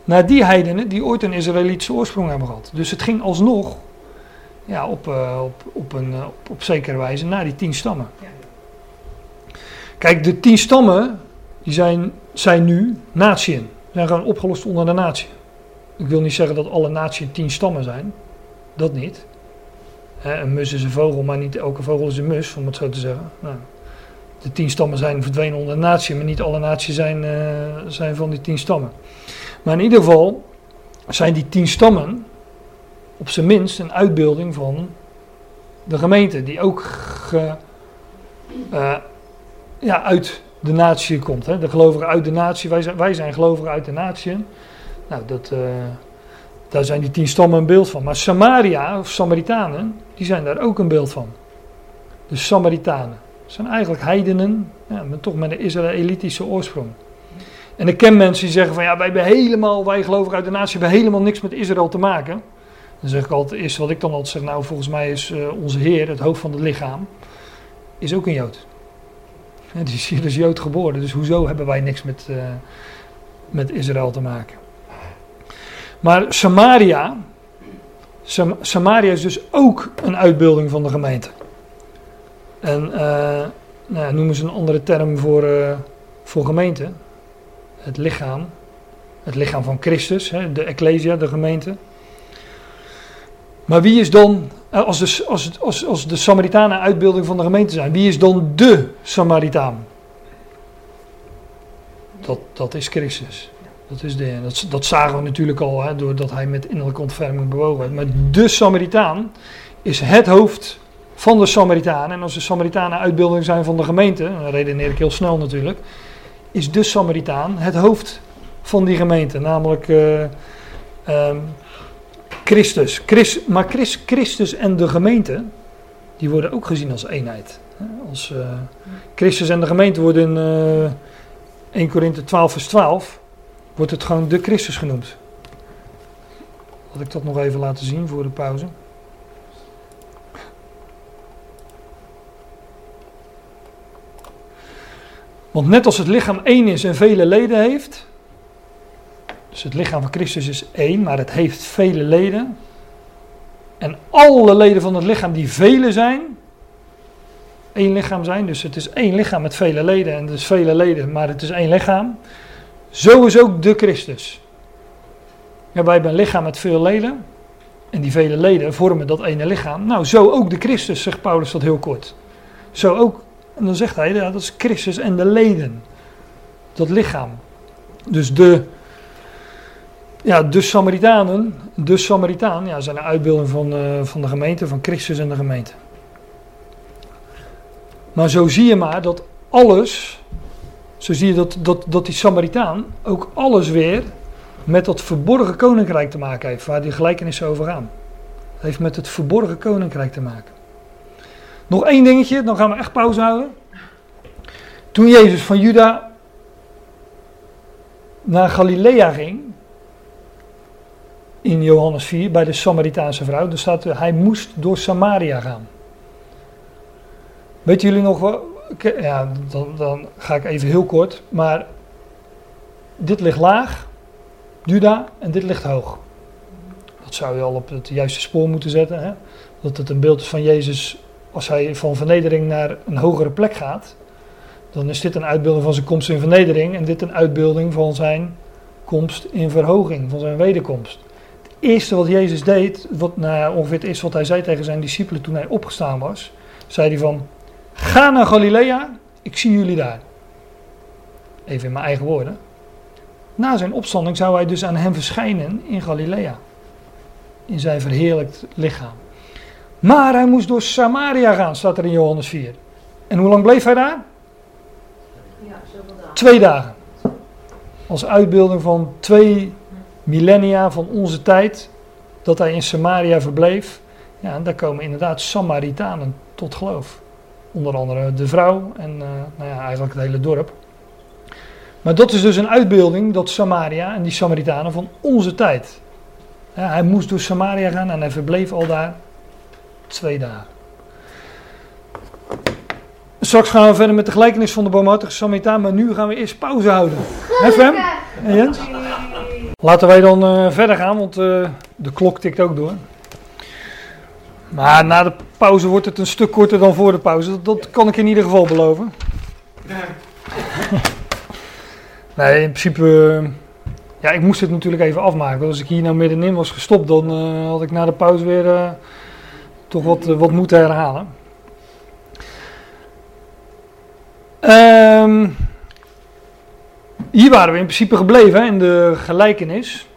naar die heidenen die ooit een Israëlitische oorsprong hebben gehad. Dus het ging alsnog ja, op, eh, op, op, een, op, op zekere wijze naar die tien stammen. Ja. Kijk, de tien stammen die zijn, zijn nu natieën. Zijn gewoon opgelost onder de natie. Ik wil niet zeggen dat alle natieën tien stammen zijn. Dat niet. Een mus is een vogel, maar niet elke vogel is een mus, om het zo te zeggen. Nou, de tien stammen zijn verdwenen onder de natie, maar niet alle naties zijn, eh, zijn van die tien stammen. Maar in ieder geval zijn die tien stammen op zijn minst een uitbeelding van de gemeente, die ook ge, eh, ja, uit de natie komt. Hè? De gelovigen uit de natie, wij zijn, wij zijn gelovigen uit de natie. Nou, dat, eh, daar zijn die tien stammen een beeld van. Maar Samaria, of Samaritanen, die zijn daar ook een beeld van. De Samaritanen. zijn eigenlijk heidenen, ja, maar toch met een Israëlitische oorsprong. En ik ken mensen die zeggen van ja, wij hebben helemaal, wij gelovigen uit de natie hebben helemaal niks met Israël te maken. Dan zeg ik altijd, eerste wat ik dan altijd zeg, nou volgens mij is eh, onze Heer, het hoofd van het lichaam, is ook een Jood. Die is Jood geboren, dus hoezo hebben wij niks met, eh, met Israël te maken? Maar Samaria, Sam- Samaria is dus ook een uitbeelding van de gemeente. En eh, nou ja, noemen ze een andere term voor, eh, voor gemeente. Het lichaam. Het lichaam van Christus, hè, de Ecclesia, de gemeente. Maar wie is dan, eh, als de, als, als, als de Samaritanen uitbeelding van de gemeente zijn, wie is dan de Samaritaan? Dat, dat is Christus. Dat, is de, dat, dat zagen we natuurlijk al, hè, doordat hij met innerlijke ontferming bewogen werd. Maar de Samaritaan is het hoofd van de Samaritanen. En als de Samaritanen uitbeelding zijn van de gemeente, dan redeneer ik heel snel natuurlijk, is de Samaritaan het hoofd van die gemeente. Namelijk eh, ehm, Christus. Christ, maar Christ, Christus en de gemeente, die worden ook gezien als eenheid. Als, eh, Christus en de gemeente worden in eh 1 Korinthe 12 vers 12, wordt het gewoon de Christus genoemd. Had ik dat nog even laten zien voor de pauze. Want net als het lichaam één is en vele leden heeft, dus het lichaam van Christus is één, maar het heeft vele leden. En alle leden van het lichaam die vele zijn, één lichaam zijn, dus het is één lichaam met vele leden en dus vele leden, maar het is één lichaam. Zo is ook de Christus. Ja, wij hebben een lichaam met veel leden. En die vele leden vormen dat ene lichaam. Nou, zo ook de Christus, zegt Paulus dat heel kort. Zo ook, en dan zegt hij, ja, dat is Christus en de leden. Dat lichaam. Dus de, ja, de Samaritanen, de Samaritaan, ja, zijn een uitbeelding van, eh, van de gemeente, van Christus en de gemeente. Maar zo zie je maar dat alles, Zo zie je dat, dat, dat die Samaritaan ook alles weer met dat verborgen koninkrijk te maken heeft, waar die gelijkenissen over gaan. Het heeft met het verborgen koninkrijk te maken. Nog één dingetje, dan gaan we echt pauze houden. Toen Jezus van Juda naar Galilea ging, in Johannes 4, bij de Samaritaanse vrouw, dan staat er, hij moest door Samaria gaan. Weten jullie nog wat? Ja, dan, dan ga ik even heel kort, maar dit ligt laag, Juda, en dit ligt hoog. Dat zou je al op het juiste spoor moeten zetten. Hè? Dat het een beeld is van Jezus als hij van vernedering naar een hogere plek gaat. Dan is dit een uitbeelding van zijn komst in vernedering en dit een uitbeelding van zijn komst in verhoging, van zijn wederkomst. Eerste wat Jezus deed, wat, nou, ongeveer het eerste wat hij zei tegen zijn discipelen toen hij opgestaan was, zei hij van, ga naar Galilea, ik zie jullie daar. Even in mijn eigen woorden. Na zijn opstanding zou hij dus aan hem verschijnen in Galilea. In zijn verheerlijkt lichaam. Maar hij moest door Samaria gaan, staat er in Johannes 4. En hoe lang bleef hij daar? Ja, dagen. Twee dagen. Als uitbeelding van twee millennia van onze tijd, dat hij in Samaria verbleef. Ja, en daar komen inderdaad Samaritanen tot geloof. Onder andere de vrouw en uh, nou ja, eigenlijk het hele dorp. Maar dat is dus een uitbeelding, dat Samaria en die Samaritanen van onze tijd. Ja, hij moest door Samaria gaan en hij verbleef al daar twee dagen. Straks gaan we verder met de gelijkenis van de barmhartige Samaritaan, maar nu gaan we eerst pauze houden. Hè Fem? En Jens? Laten wij dan uh, verder gaan, want uh, de klok tikt ook door. Maar na de pauze wordt het een stuk korter dan voor de pauze. Dat, kan ik in ieder geval beloven. nee, in principe. Uh, ja, ik moest het natuurlijk even afmaken. Als ik hier nou middenin was gestopt, dan had ik na de pauze weer toch wat, wat moeten herhalen. Um, hier waren we in principe gebleven in de gelijkenis.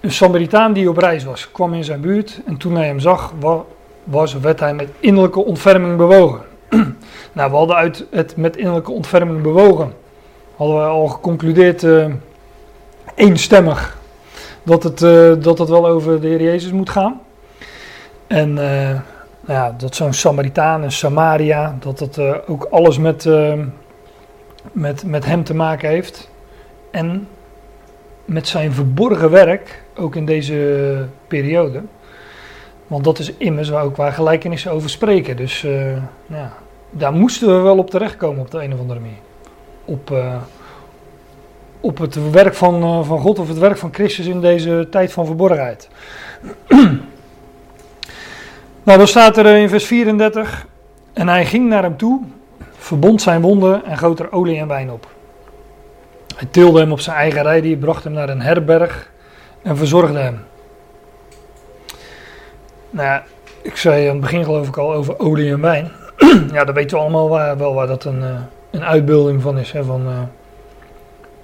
Een Samaritaan die op reis was, kwam in zijn buurt en toen hij hem zag, was, werd hij met innerlijke ontferming bewogen. nou, we hadden uit het met innerlijke ontferming bewogen, hadden we al geconcludeerd uh, eenstemmig dat het, uh, dat het wel over de Heer Jezus moet gaan. En uh, nou ja, dat zo'n Samaritaan en Samaria, dat het ook alles met, met, met hem te maken heeft. En met zijn verborgen werk, ook in deze periode. Want dat is immers waar ook waar gelijkenissen over spreken. Dus uh, ja, daar moesten we wel op terechtkomen op de een of andere manier. Op, uh, op het werk van, uh, van God of het werk van Christus in deze tijd van verborgenheid. nou, dan staat er in vers 34. En hij ging naar hem toe, verbond zijn wonden en goot er olie en wijn op. Hij tilde hem op zijn eigen rijden, bracht hem naar een herberg en verzorgde hem. Nou ja, ik zei aan het begin geloof ik al over olie en wijn. ja, dat weten we allemaal wel waar dat een, uh, een uitbeelding van is. Hè, van, uh,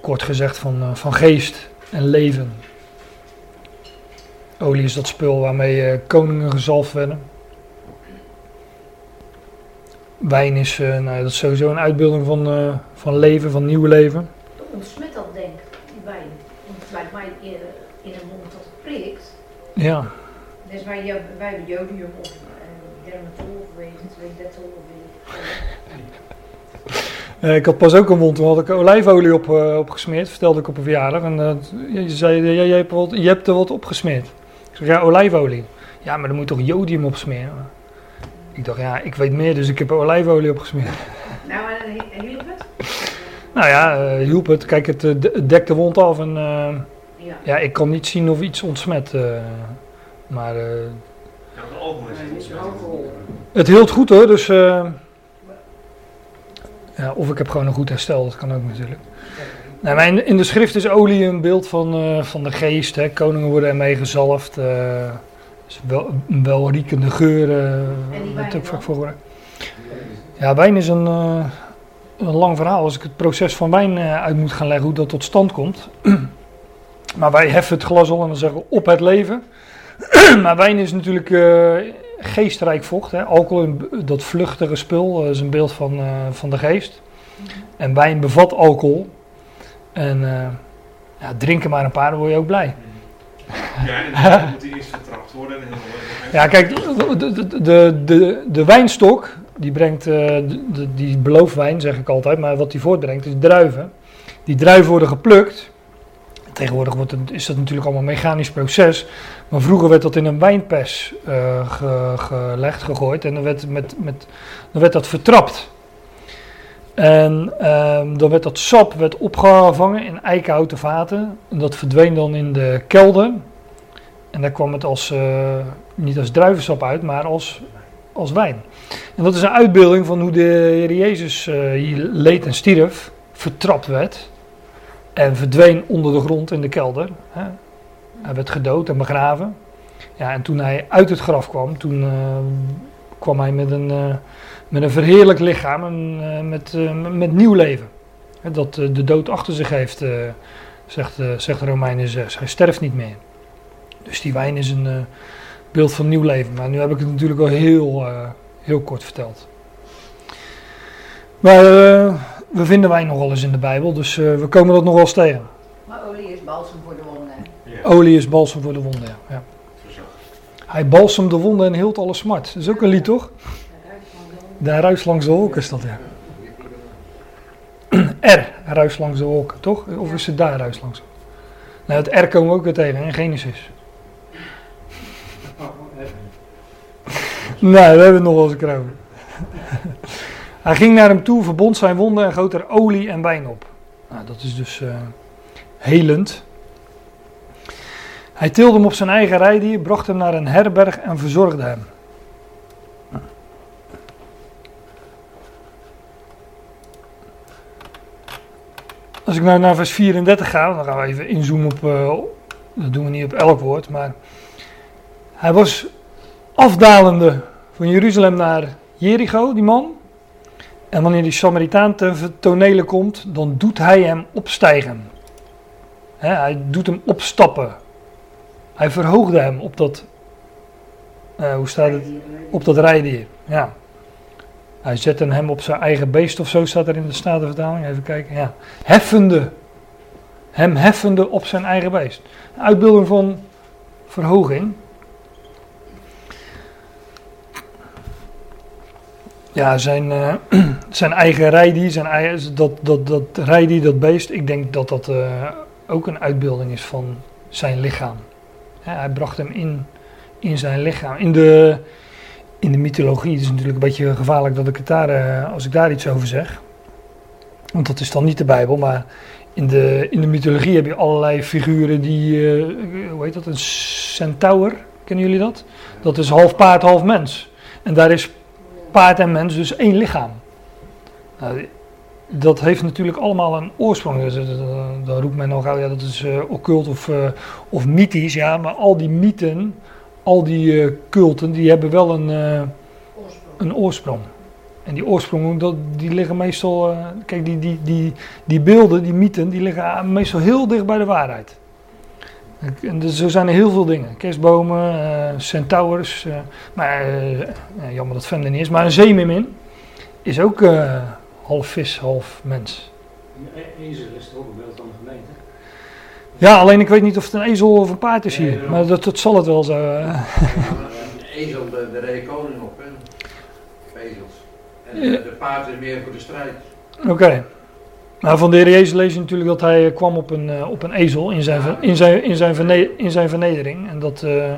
kort gezegd van, uh, van geest en leven. Olie is dat spul waarmee koningen gezalfd werden. Wijn is, nou, dat is sowieso een uitbeelding van, van leven, van nieuw leven ontsmet dat denk die wijn. Want het lijkt mij eerder in een mond dat het prikt. Ja. Dus wij, wij hebben jodium of uh, dermatol of weet detol of uh, ik had pas ook een wond, toen had ik olijfolie op, uh, opgesmeerd, vertelde ik op een verjaardag. En uh, je zei, ja, je, hebt wat, je hebt er wat opgesmeerd. Ik zeg, ja, olijfolie. Ja, maar dan moet je toch jodium opsmeren? Ik dacht, ja, ik weet meer, dus ik heb olijfolie opgesmeerd. Nou, en hielp het? Nou ja, uh, hielp het. Kijk, het, het dekt de wond af en uh, ja. ja. ik kan niet zien of iets ontsmet. Uh, maar. ja, de alcohol is het Het hield goed hoor, dus. ja, of ik heb gewoon een goed herstel, dat kan ook natuurlijk. Nou, maar in, in, de schrift is olie een beeld van, van de geest. Hè. Koningen worden ermee gezalfd. is wel, een welriekende geur. Uh, werd ook vaak voor. Ja, wijn is een een lang verhaal als ik het proces van wijn uh, uit moet gaan leggen, hoe dat tot stand komt. maar wij heffen het glas al en dan zeggen we op het leven. maar wijn is natuurlijk uh, geestrijk vocht. Hè. Alcohol, dat vluchtige spul, uh, is een beeld van, van de geest. En wijn bevat alcohol. En eh, ja, drink er maar een paar, dan word je ook blij. Ja, en dan moet hij eerst vertrapt worden. En Ja, kijk, de, de, de, de wijnstok, die brengt, eh, die beloofwijn zeg ik altijd, maar wat die voortbrengt is druiven. Die druiven worden geplukt. Tegenwoordig wordt het, is dat natuurlijk allemaal een mechanisch proces. Maar vroeger werd dat in een wijnpers eh, ge- gelegd, gegooid. En dan werd, met, met, dan werd dat vertrapt. En ehm, dan werd dat sap werd opgevangen in eikenhouten vaten. En dat verdween dan in de kelder. En daar kwam het als, eh, niet als druivensap uit, maar als, als wijn. En dat is een uitbeelding van hoe de Heer Jezus eh, hier leed en stierf, vertrapt werd en verdween onder de grond in de kelder. Hè. Hij werd gedood en begraven. Ja, en toen hij uit het graf kwam, toen eh, kwam hij met een, eh, met een verheerlijk lichaam en met, met nieuw leven. Hè, dat de dood achter zich heeft, zegt, zegt Romeinen 6. Hij sterft niet meer. Dus die wijn is een beeld van nieuw leven. Maar nu heb ik het natuurlijk wel heel, eh, heel kort verteld. Maar eh, we vinden wijn nog wel eens in de Bijbel, dus eh, we komen dat nog wel eens tegen. Maar olie is balsem voor de wonden. Ja, Olie is balsem voor de wonden. Ja. Hij balsemt de wonden en hield alle smart. Dat is ook een lied, toch? Daar ruis langs de wolken is dat, ja. R, ruis langs de wolken, toch? Of is het daar ruis langs? Nou, het R komen we ook weer tegen in Genesis. Nee, hebben we het nog wel eens. Hij ging naar hem toe, verbond zijn wonden en goot er olie en wijn op. Nou, dat is dus eh, helend. Hij tilde hem op zijn eigen rijdier, bracht hem naar een herberg en verzorgde hem. Als ik nou naar vers 34 ga, dan gaan we even inzoomen op, eh, dat doen we niet op elk woord, maar hij was afdalende van Jeruzalem naar Jericho, die man. En wanneer die Samaritaan ten tonele komt, dan doet hij hem opstijgen. Hij doet hem opstappen. Hij verhoogde hem op dat, eh, hoe staat het, op dat rijdier. Ja. Hij zette hem op zijn eigen beest of zo, staat er in de Statenvertaling. Even kijken, ja. Heffende. Hem heffende op zijn eigen beest. Een van verhoging. Ja, zijn, eh, zijn eigen rijdier, zijn dat, dat, dat rijdier, dat beest, ik denk dat dat eh, ook een uitbeelding is van zijn lichaam. Hij bracht hem in, in zijn lichaam. In de, in de mythologie, het is natuurlijk een beetje gevaarlijk dat ik het daar, eh, als ik daar iets over zeg. Want dat is dan niet de Bijbel, maar in de, in de mythologie heb je allerlei figuren die, hoe heet dat, een centaur, kennen jullie dat? Dat is half paard, half mens. En daar is paard en mens dus één lichaam. Nou, dat heeft natuurlijk allemaal een oorsprong. Dus, eh, dan roept men nog, gauw, ja, dat is eh, occult of, eh, of mythisch. Ja, maar al die mythen, al die culten, die hebben wel een, eh, een oorsprong. En die oorsprong, dat, die liggen meestal... kijk, die, die, die, die beelden, die mythen, die liggen meestal heel dicht bij de waarheid. En dus zo zijn er heel veel dingen. Kerstbomen, eh, centaurs. eh, maar eh, jammer dat Fem er niet is. Maar een zeemermin is ook half vis, half mens. Een ezel is toch ook een beeld van de gemeente? Ja, alleen ik weet niet of het een ezel of een paard is hier. Maar dat, dat zal het wel zo. Een ezel, de, koning op, hè. Ezels. En de, de paard is meer voor de strijd. Oké. Nou, van de Heer Jezus lees je natuurlijk dat hij eh, kwam op een, eh, op een ezel in zijn, in zijn, in zijn, verne- in zijn vernedering. En dat, eh,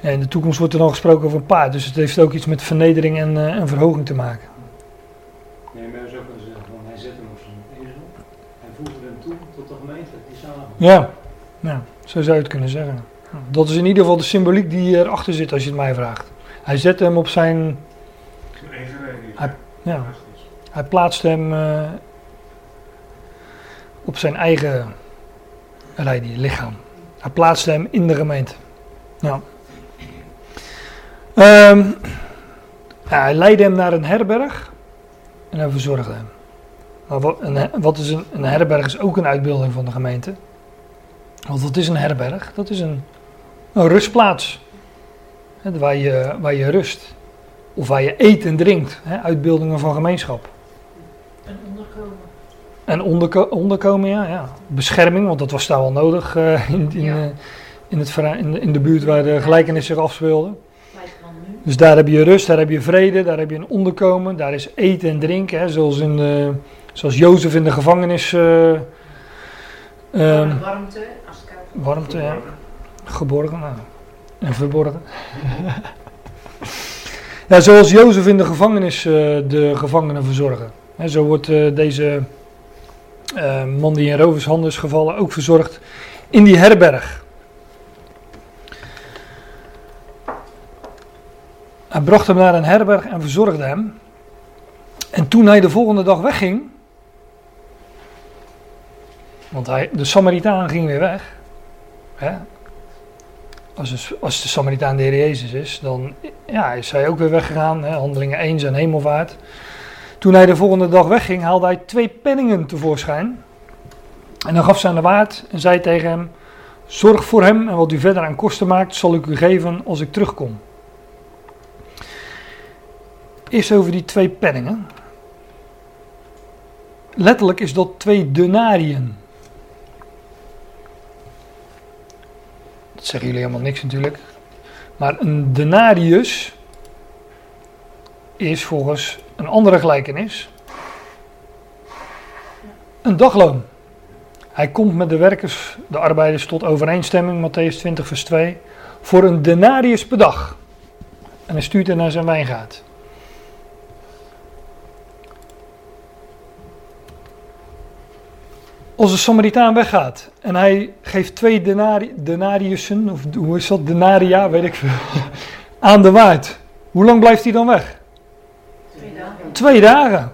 ja, in de toekomst wordt er dan gesproken over een paard. Dus het heeft ook iets met vernedering en, eh, en verhoging te maken. Nee, maar zou kunnen zeggen, van, hij zet hem op zijn ezel. Hij voegde hem toe tot de gemeente, die samen. Ja, ja zo zou je het kunnen zeggen. Dat is in ieder geval de symboliek die erachter zit als je het mij vraagt. Hij zette hem op zijn... Hij- Ja, hij plaatste hem eh, op zijn eigen rijdier, lichaam. Hij plaatste hem in de gemeente. Ja. Ehm, hij leidde hem naar een herberg en hij verzorgde hem. Maar wat, een, wat is een, herberg is ook een uitbeelding van de gemeente. Want wat is een herberg? Dat is een, rustplaats. Waar, je, waar je rust. Of waar je eet en drinkt. Hè, uitbeeldingen van gemeenschap. En onderko- onderkomen, ja, ja. Bescherming, want dat was daar wel nodig eh, in, in, Ja. eh, in, het, in, de- in de buurt waar de gelijkenis zich afspeelde. Dus daar heb je rust, daar heb je vrede, daar heb je een onderkomen, daar is eten en drinken. Hè, zoals, in, zoals Jozef in de gevangenis eh, ehm, warmte, als het koud wordt. warmte, ja, geborgen nou, en verborgen. ja, zoals Jozef in de gevangenis de gevangenen verzorgen. Hè, zo wordt deze eh, man die in rovershanden gevallen ook verzorgd in die herberg. Hij bracht hem naar een herberg en verzorgde hem. En toen hij de volgende dag wegging, want hij, de Samaritaan ging weer weg. Hè? Als, als de Samaritaan de Heer Jezus is, dan ja, is hij ook weer weggegaan. Hè? Handelingen 1 zijn hemelvaart. Toen hij de volgende dag wegging, haalde hij twee penningen tevoorschijn. En dan gaf ze aan de waard en zei tegen hem: Zorg voor hem en wat u verder aan kosten maakt, zal ik u geven als ik terugkom. Eerst over die twee penningen. Letterlijk is dat twee denariën. Dat zeggen jullie helemaal niks natuurlijk. Maar een denarius is volgens een andere gelijkenis een dagloon. Hij komt met de werkers, de arbeiders, tot overeenstemming, Matthäus 20, vers 2, voor een denarius per dag. En hij stuurt hen naar zijn wijngaard. Als de Samaritaan weggaat en hij geeft twee denari, denariussen, of hoe is dat, denaria, weet ik veel, aan de waard. Hoe lang blijft hij dan weg? Twee dagen.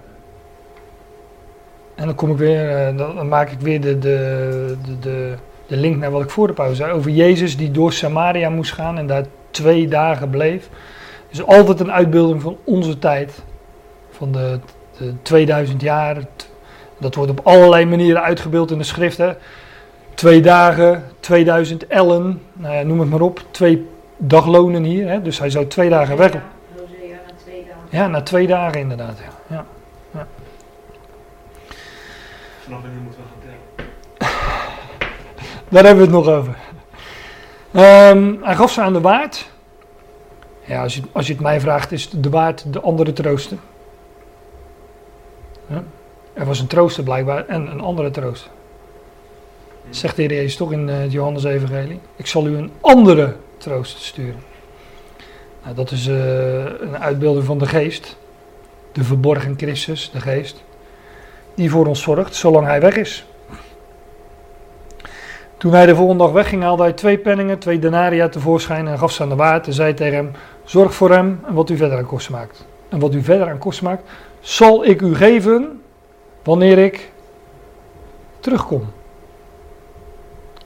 En dan kom ik weer, eh, dan maak ik weer de, de, de, de, link naar wat ik voor de pauze zei. Over Jezus die door Samaria moest gaan en daar twee dagen bleef. is altijd een uitbeelding van onze tijd. Van de, de 2000 jaar. Dat wordt op allerlei manieren uitgebeeld in de schrift. Hè. Twee dagen, 2000 ellen, nou ja, noem het maar op. Twee daglonen hier. Hè. Dus hij zou twee dagen weg. Hosea, Hosea na twee dagen. Ja, na twee dagen inderdaad. Ja. Ja. Vanaf wanneer moeten we gaan tellen? Daar hebben we het nog over. Ehm, hij gaf ze aan de waard. Ja, als je, als je het mij vraagt, is de waard de andere trooster. Ja. Er was een trooster blijkbaar en een andere trooster. Zegt de Heer Jezus toch in eh, het Johannes-evangelie. Ik zal u een andere trooster sturen. Nou, dat is eh, een uitbeelding van de geest. De verborgen Christus, de geest. Die voor ons zorgt, zolang hij weg is. Toen hij de volgende dag wegging, haalde hij twee penningen, twee denaria tevoorschijn en gaf ze aan de waard en zei tegen hem: Zorg voor hem en wat u verder aan kosten maakt. En wat u verder aan kosten maakt, zal ik u geven wanneer ik terugkom.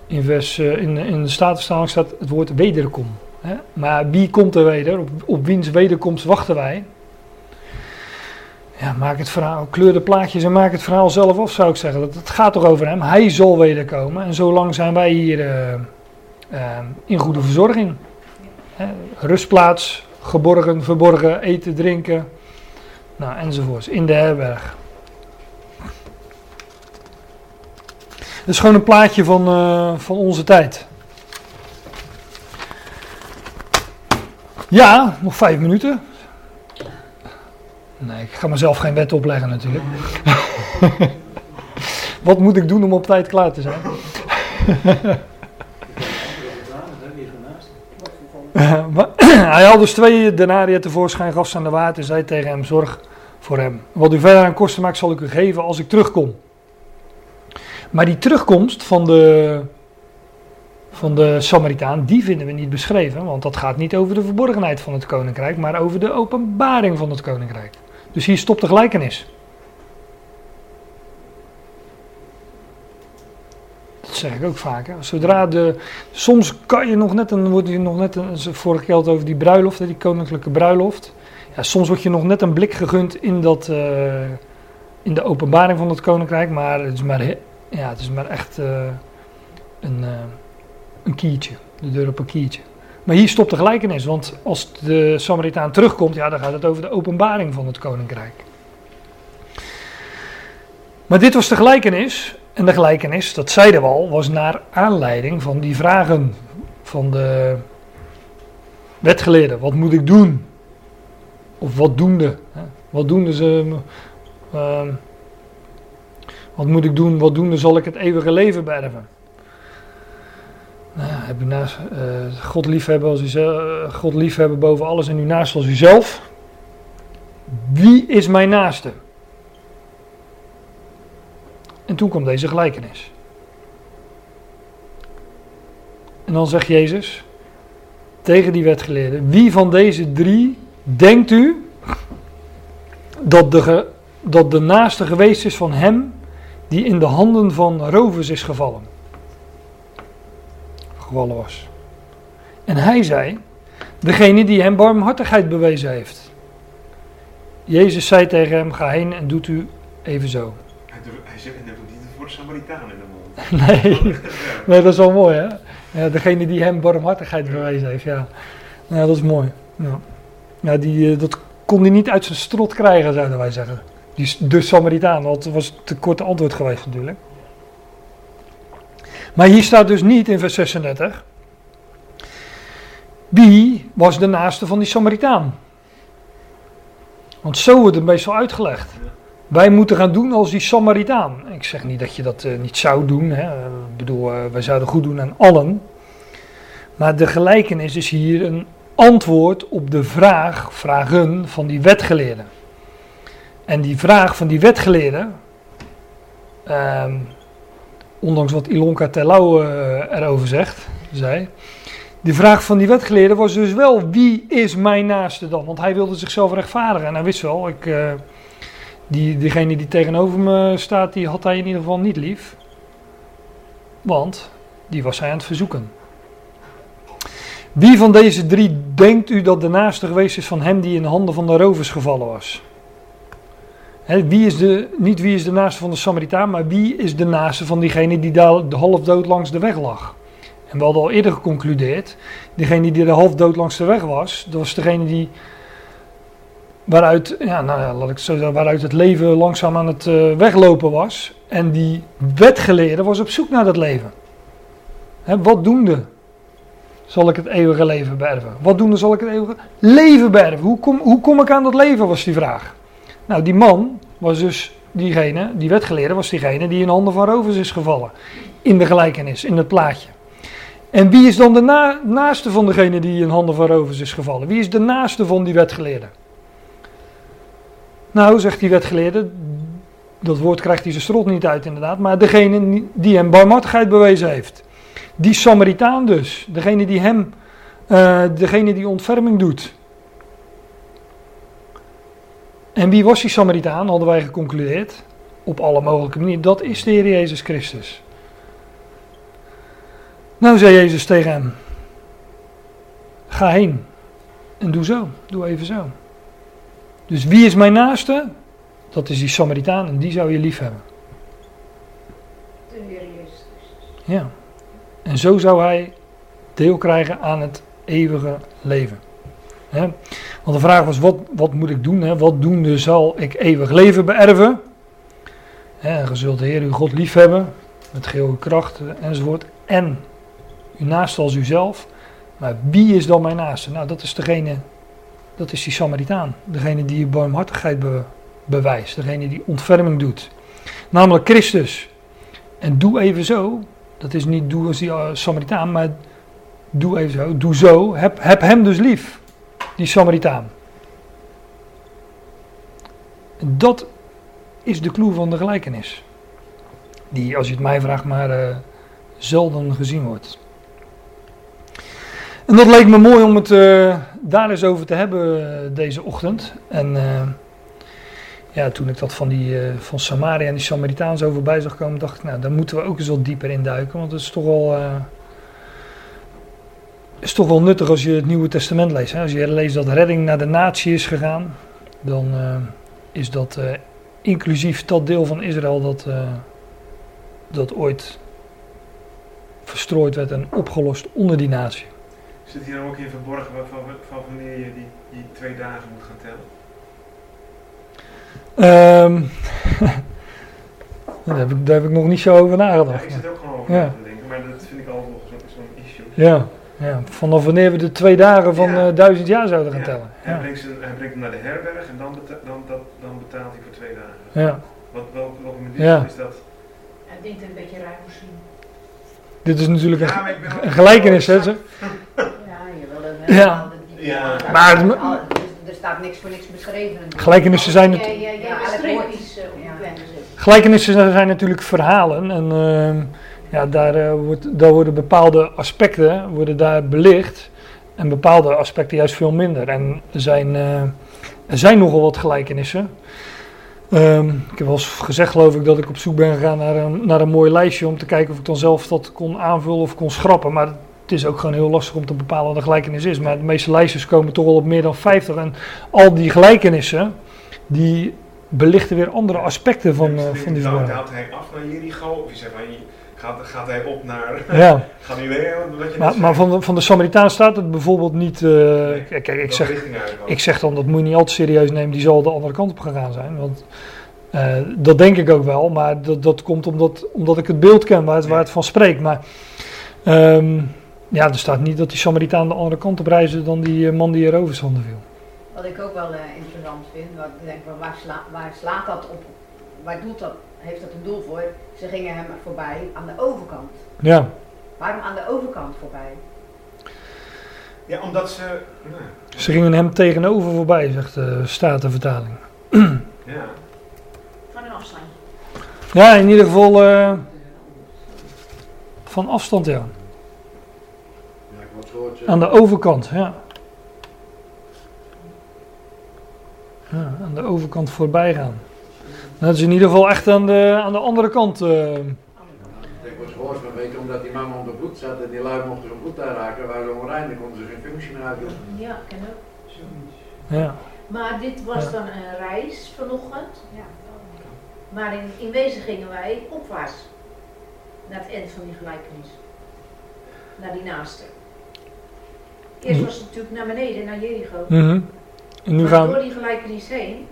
In, vers, eh, in, in de Statenvertaling staat het woord wederkom. Maar wie komt er weder? Op, op wiens wederkomst wachten wij? Ja, maak het verhaal, kleur de plaatjes en maak het verhaal zelf af, zou ik zeggen. Dat, het gaat toch over hem. Hij zal wederkomen. En zolang zijn wij hier eh, eh, in goede verzorging. Rustplaats, geborgen, verborgen, eten, drinken. Nou, enzovoorts. In de herberg. Het is gewoon een plaatje van, eh, van onze tijd. Ja, nog vijf minuten. Nee, ik ga mezelf geen wet opleggen natuurlijk. Wat moet ik doen om op tijd klaar te zijn? Hij haalde dus twee denaria tevoorschijn, gaf aan de waard en zei tegen hem, zorg voor hem. Wat u verder aan kosten maakt, zal ik u geven als ik terugkom. Maar die terugkomst van de, van de Samaritaan, die vinden we niet beschreven. Want dat gaat niet over de verborgenheid van het koninkrijk, maar over de openbaring van het koninkrijk. Dus hier stopt de gelijkenis. Dat zeg ik ook vaak. Hè. Zodra de. Soms kan je nog net. Dan wordt je nog net. Een, vorige over die bruiloft, die koninklijke bruiloft. Ja, soms wordt je nog net een blik gegund in, dat, eh, in de openbaring van het koninkrijk. Maar het is maar, ja, het is maar echt eh, een, eh, een kiertje. De deur op een kiertje. Maar hier stopt de gelijkenis. Want als de Samaritaan terugkomt, ja, dan gaat het over de openbaring van het koninkrijk. Maar dit was de gelijkenis. En de gelijkenis, dat zeiden we al, was naar aanleiding van die vragen van de wetgeleerden. Wat moet ik doen? Of wat doende? Wat doende ze? ehm, wat moet ik doen? Wat doende zal ik het eeuwige leven beërven? Nou, heb u naast, eh, God, liefhebben als u, ze- eh, God liefhebben boven alles en uw naast als uzelf. Wie is mijn naaste? En toen kwam deze gelijkenis. En dan zegt Jezus tegen die wetgeleerden: Wie van deze drie denkt u dat de, dat de naaste geweest is van hem die in de handen van rovers is gevallen? Gevallen was. En hij zei: Degene die hem barmhartigheid bewezen heeft. Jezus zei tegen hem: Ga heen en doet u evenzo. Hij, hij zegt, en hij doet niet voor de Samaritaan in de mond. Nee. Nee, dat is wel mooi, hè? Ja, degene die hem barmhartigheid bewezen heeft, ja. Ja, dat is mooi. Ja, ja die, eh, dat kon hij niet uit zijn strot krijgen, zouden wij zeggen. Die, de Samaritaan, want dat was te korte antwoord geweest natuurlijk. Maar hier staat dus niet in vers 36. Wie was de naaste van die Samaritaan? Want zo wordt het meestal uitgelegd. Wij moeten gaan doen als die Samaritaan. Ik zeg niet dat je dat eh, niet zou doen. Hè. Ik bedoel, eh, wij zouden goed doen aan allen. Maar de gelijkenis is hier een antwoord op de vraag, vragen van die wetgeleerden. En die vraag van die wetgeleerden, ehm, ondanks wat Ilonka Terlouw eh, erover zegt, zei, die vraag van die wetgeleerden was dus wel, wie is mijn naaste dan? Want hij wilde zichzelf rechtvaardigen en hij wist wel, ik... eh, die, diegene die tegenover me staat, die had hij in ieder geval niet lief. Want die was hij aan het verzoeken. Wie van deze drie denkt u dat de naaste geweest is van hem die in de handen van de rovers gevallen was? Wie is de, niet wie is de naaste van de Samaritaan, maar wie is de naaste van diegene die daar de half dood langs de weg lag? En we hadden al eerder geconcludeerd, diegene die de half dood langs de weg was, dat was degene die waaruit, ja, nou ja, laat ik zo zeggen, waaruit het leven langzaam aan het eh, weglopen was. En die wetgeleerde was op zoek naar dat leven. Hè, wat doende zal ik het eeuwige leven beërven? Wat doende zal ik het eeuwige leven beërven? Hoe kom, hoe kom ik aan dat leven, was die vraag. Nou, die man was dus diegene, die wetgeleerde was diegene die in handen van rovers is gevallen. In de gelijkenis, in het plaatje. En wie is dan de na- naaste van degene die in handen van rovers is gevallen? Wie is de naaste van die wetgeleerde? Nou, zegt die wetgeleerde, dat woord krijgt hij zijn strot niet uit inderdaad, maar degene die hem barmhartigheid bewezen heeft. Die Samaritaan dus, degene die hem, eh, degene die ontferming doet. En wie was die Samaritaan, hadden wij geconcludeerd, op alle mogelijke manieren, dat is de Heer Jezus Christus. Nou zei Jezus tegen hem, ga heen en doe zo, doe even zo. Dus wie is mijn naaste? Dat is die Samaritaan en die zou je lief hebben. De Heer Jezus Christus. Ja. En zo zou hij deel krijgen aan het eeuwige leven. Hè? Want de vraag was, wat, wat moet ik doen? Hè? Wat doende zal ik eeuwig leven beërven? Hè, en zult de Heer uw God lief hebben, met geheel kracht enzovoort. En uw naaste als uzelf. Maar wie is dan mijn naaste? Nou, dat is degene, dat is die Samaritaan. Degene die je barmhartigheid be- bewijst. Degene die ontferming doet. Namelijk Christus. En doe even zo. Dat is niet doe als die eh, Samaritaan, maar doe even zo. Doe zo. Heb, heb hem dus lief. Die Samaritaan. Dat is de clue van de gelijkenis. Die, als je het mij vraagt, maar eh, zelden gezien wordt. En dat leek me mooi om het eh, daar eens over te hebben eh, deze ochtend. En ja, toen ik dat van, die, van Samaria en die Samaritaan zo voorbij zag komen, dacht ik, nou, daar moeten we ook eens wat dieper in duiken. Want het is toch wel, is toch wel nuttig als je het Nieuwe Testament leest. Hè? Als je leest dat redding naar de natie is gegaan, dan eh, is dat eh, inclusief dat deel van Israël dat, eh, dat ooit verstrooid werd en opgelost onder die natie. Zit hier ook in verborgen van, van wanneer je die, die twee dagen moet gaan tellen? Ehm, Daar heb, ik, daar heb ik nog niet zo over Ja, nagedacht. ik zit ook gewoon over Ja. te denken, maar dat vind ik altijd nog zo- zo'n issue. Ja, ja, vanaf wanneer we de twee dagen van Ja. eh, duizend jaar zouden gaan Ja. tellen. Hij, Ja. brengt ze, hij brengt hem naar de herberg en dan, beta- dan, dat, dan betaalt hij voor twee dagen. Ja. Wat, wel, welke manier Ja. is dat? Ik denk dat het een beetje ruim misschien. Dit is natuurlijk Ja, een, gelijkenis, hè? ze- Ja, je wil een Ja. Ja. Maar het- dus er staat niks voor niks beschreven. Gelijkenissen zijn, het, Ja, ja, eh, gelijkenissen zijn natuurlijk verhalen. En ehm, ja, daar, eh, wordt, daar worden bepaalde aspecten worden daar belicht. En bepaalde aspecten juist veel minder. En er zijn, eh, er zijn nogal wat gelijkenissen. Ehm, ik heb wel eens gezegd, geloof ik, dat ik op zoek ben gegaan naar een, naar een mooi lijstje om te kijken of ik dan zelf dat kon aanvullen of kon schrappen. Maar het is ook gewoon heel lastig om te bepalen wat een gelijkenis is. Maar de meeste lijstjes komen toch wel op meer dan 50. En al die gelijkenissen, die belichten weer andere aspecten van, eh, van die verhaal. hij af naar Jericho? Of je zegt, maar, gaat, gaat hij op naar... Ja, gaat hij weer? Wat je maar, maar van, de, van de Samaritaan staat het bijvoorbeeld niet. eh, kijk, kijk, ik zeg, ik zeg dan dat moet je niet al te serieus nemen, die zal de andere kant op gegaan zijn. Want eh, dat denk ik ook wel, maar dat, dat komt omdat, omdat ik het beeld ken waar het, waar het van spreekt. Maar ehm, ja, er staat niet dat die Samaritaan de andere kant op reisde dan die eh, man die er overstanden viel. Wat ik ook wel eh, interessant vind, wat ik denk, waar, sla, waar slaat dat op? Waar doet dat, heeft dat een doel voor? Ze gingen hem voorbij aan de overkant. Ja, Waarom aan de overkant voorbij? Ja, omdat ze... Nou, ze gingen hem tegenover voorbij, zegt de Statenvertaling. ja. Van een afstand. Ja, in ieder geval eh, van afstand, ja. Aan de overkant, ja. ja. Aan de overkant voorbij gaan. Dat is in ieder geval echt aan de, aan de andere kant. eh, Ik was gehoord, maar weet je, omdat die man onder bloed zat en die lui mochten zijn bloed aanraken, waren ze onrein, dan konden ze geen functie meer uitdoen. Ja, ken ook. ja. Maar dit was Ja. dan een reis vanochtend. Ja. Maar in, in wezen gingen wij opwaarts. Naar het eind van die gelijkenis. Naar die naaste. Eerst Mhm. was het natuurlijk naar beneden, naar Jericho. Mhm. En nu maar gaan door die gelijkenis heen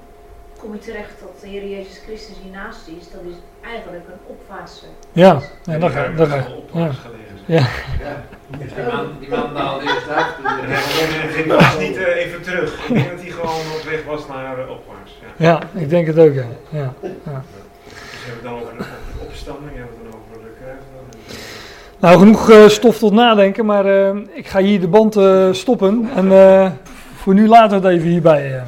kom je terecht dat de Heer Jezus Christus hiernaast is. Dat is eigenlijk een opwaartse. Ja, ja die ga op ja. plaats gelegen. Ja. Ja. Die man, die man daalde eerst uit. hij ging vast niet eh, even terug. Ik denk dat hij gewoon op weg was naar eh, opwaarts. Ja. ja, ik denk het ook, ja. ja. Dus hebben we het dan over de opstanding, hebben we het dan over de kruisdag. Nou, genoeg eh, stof tot nadenken, maar eh, ik ga hier de band stoppen. En eh, voor nu laten we het even hierbij. eh.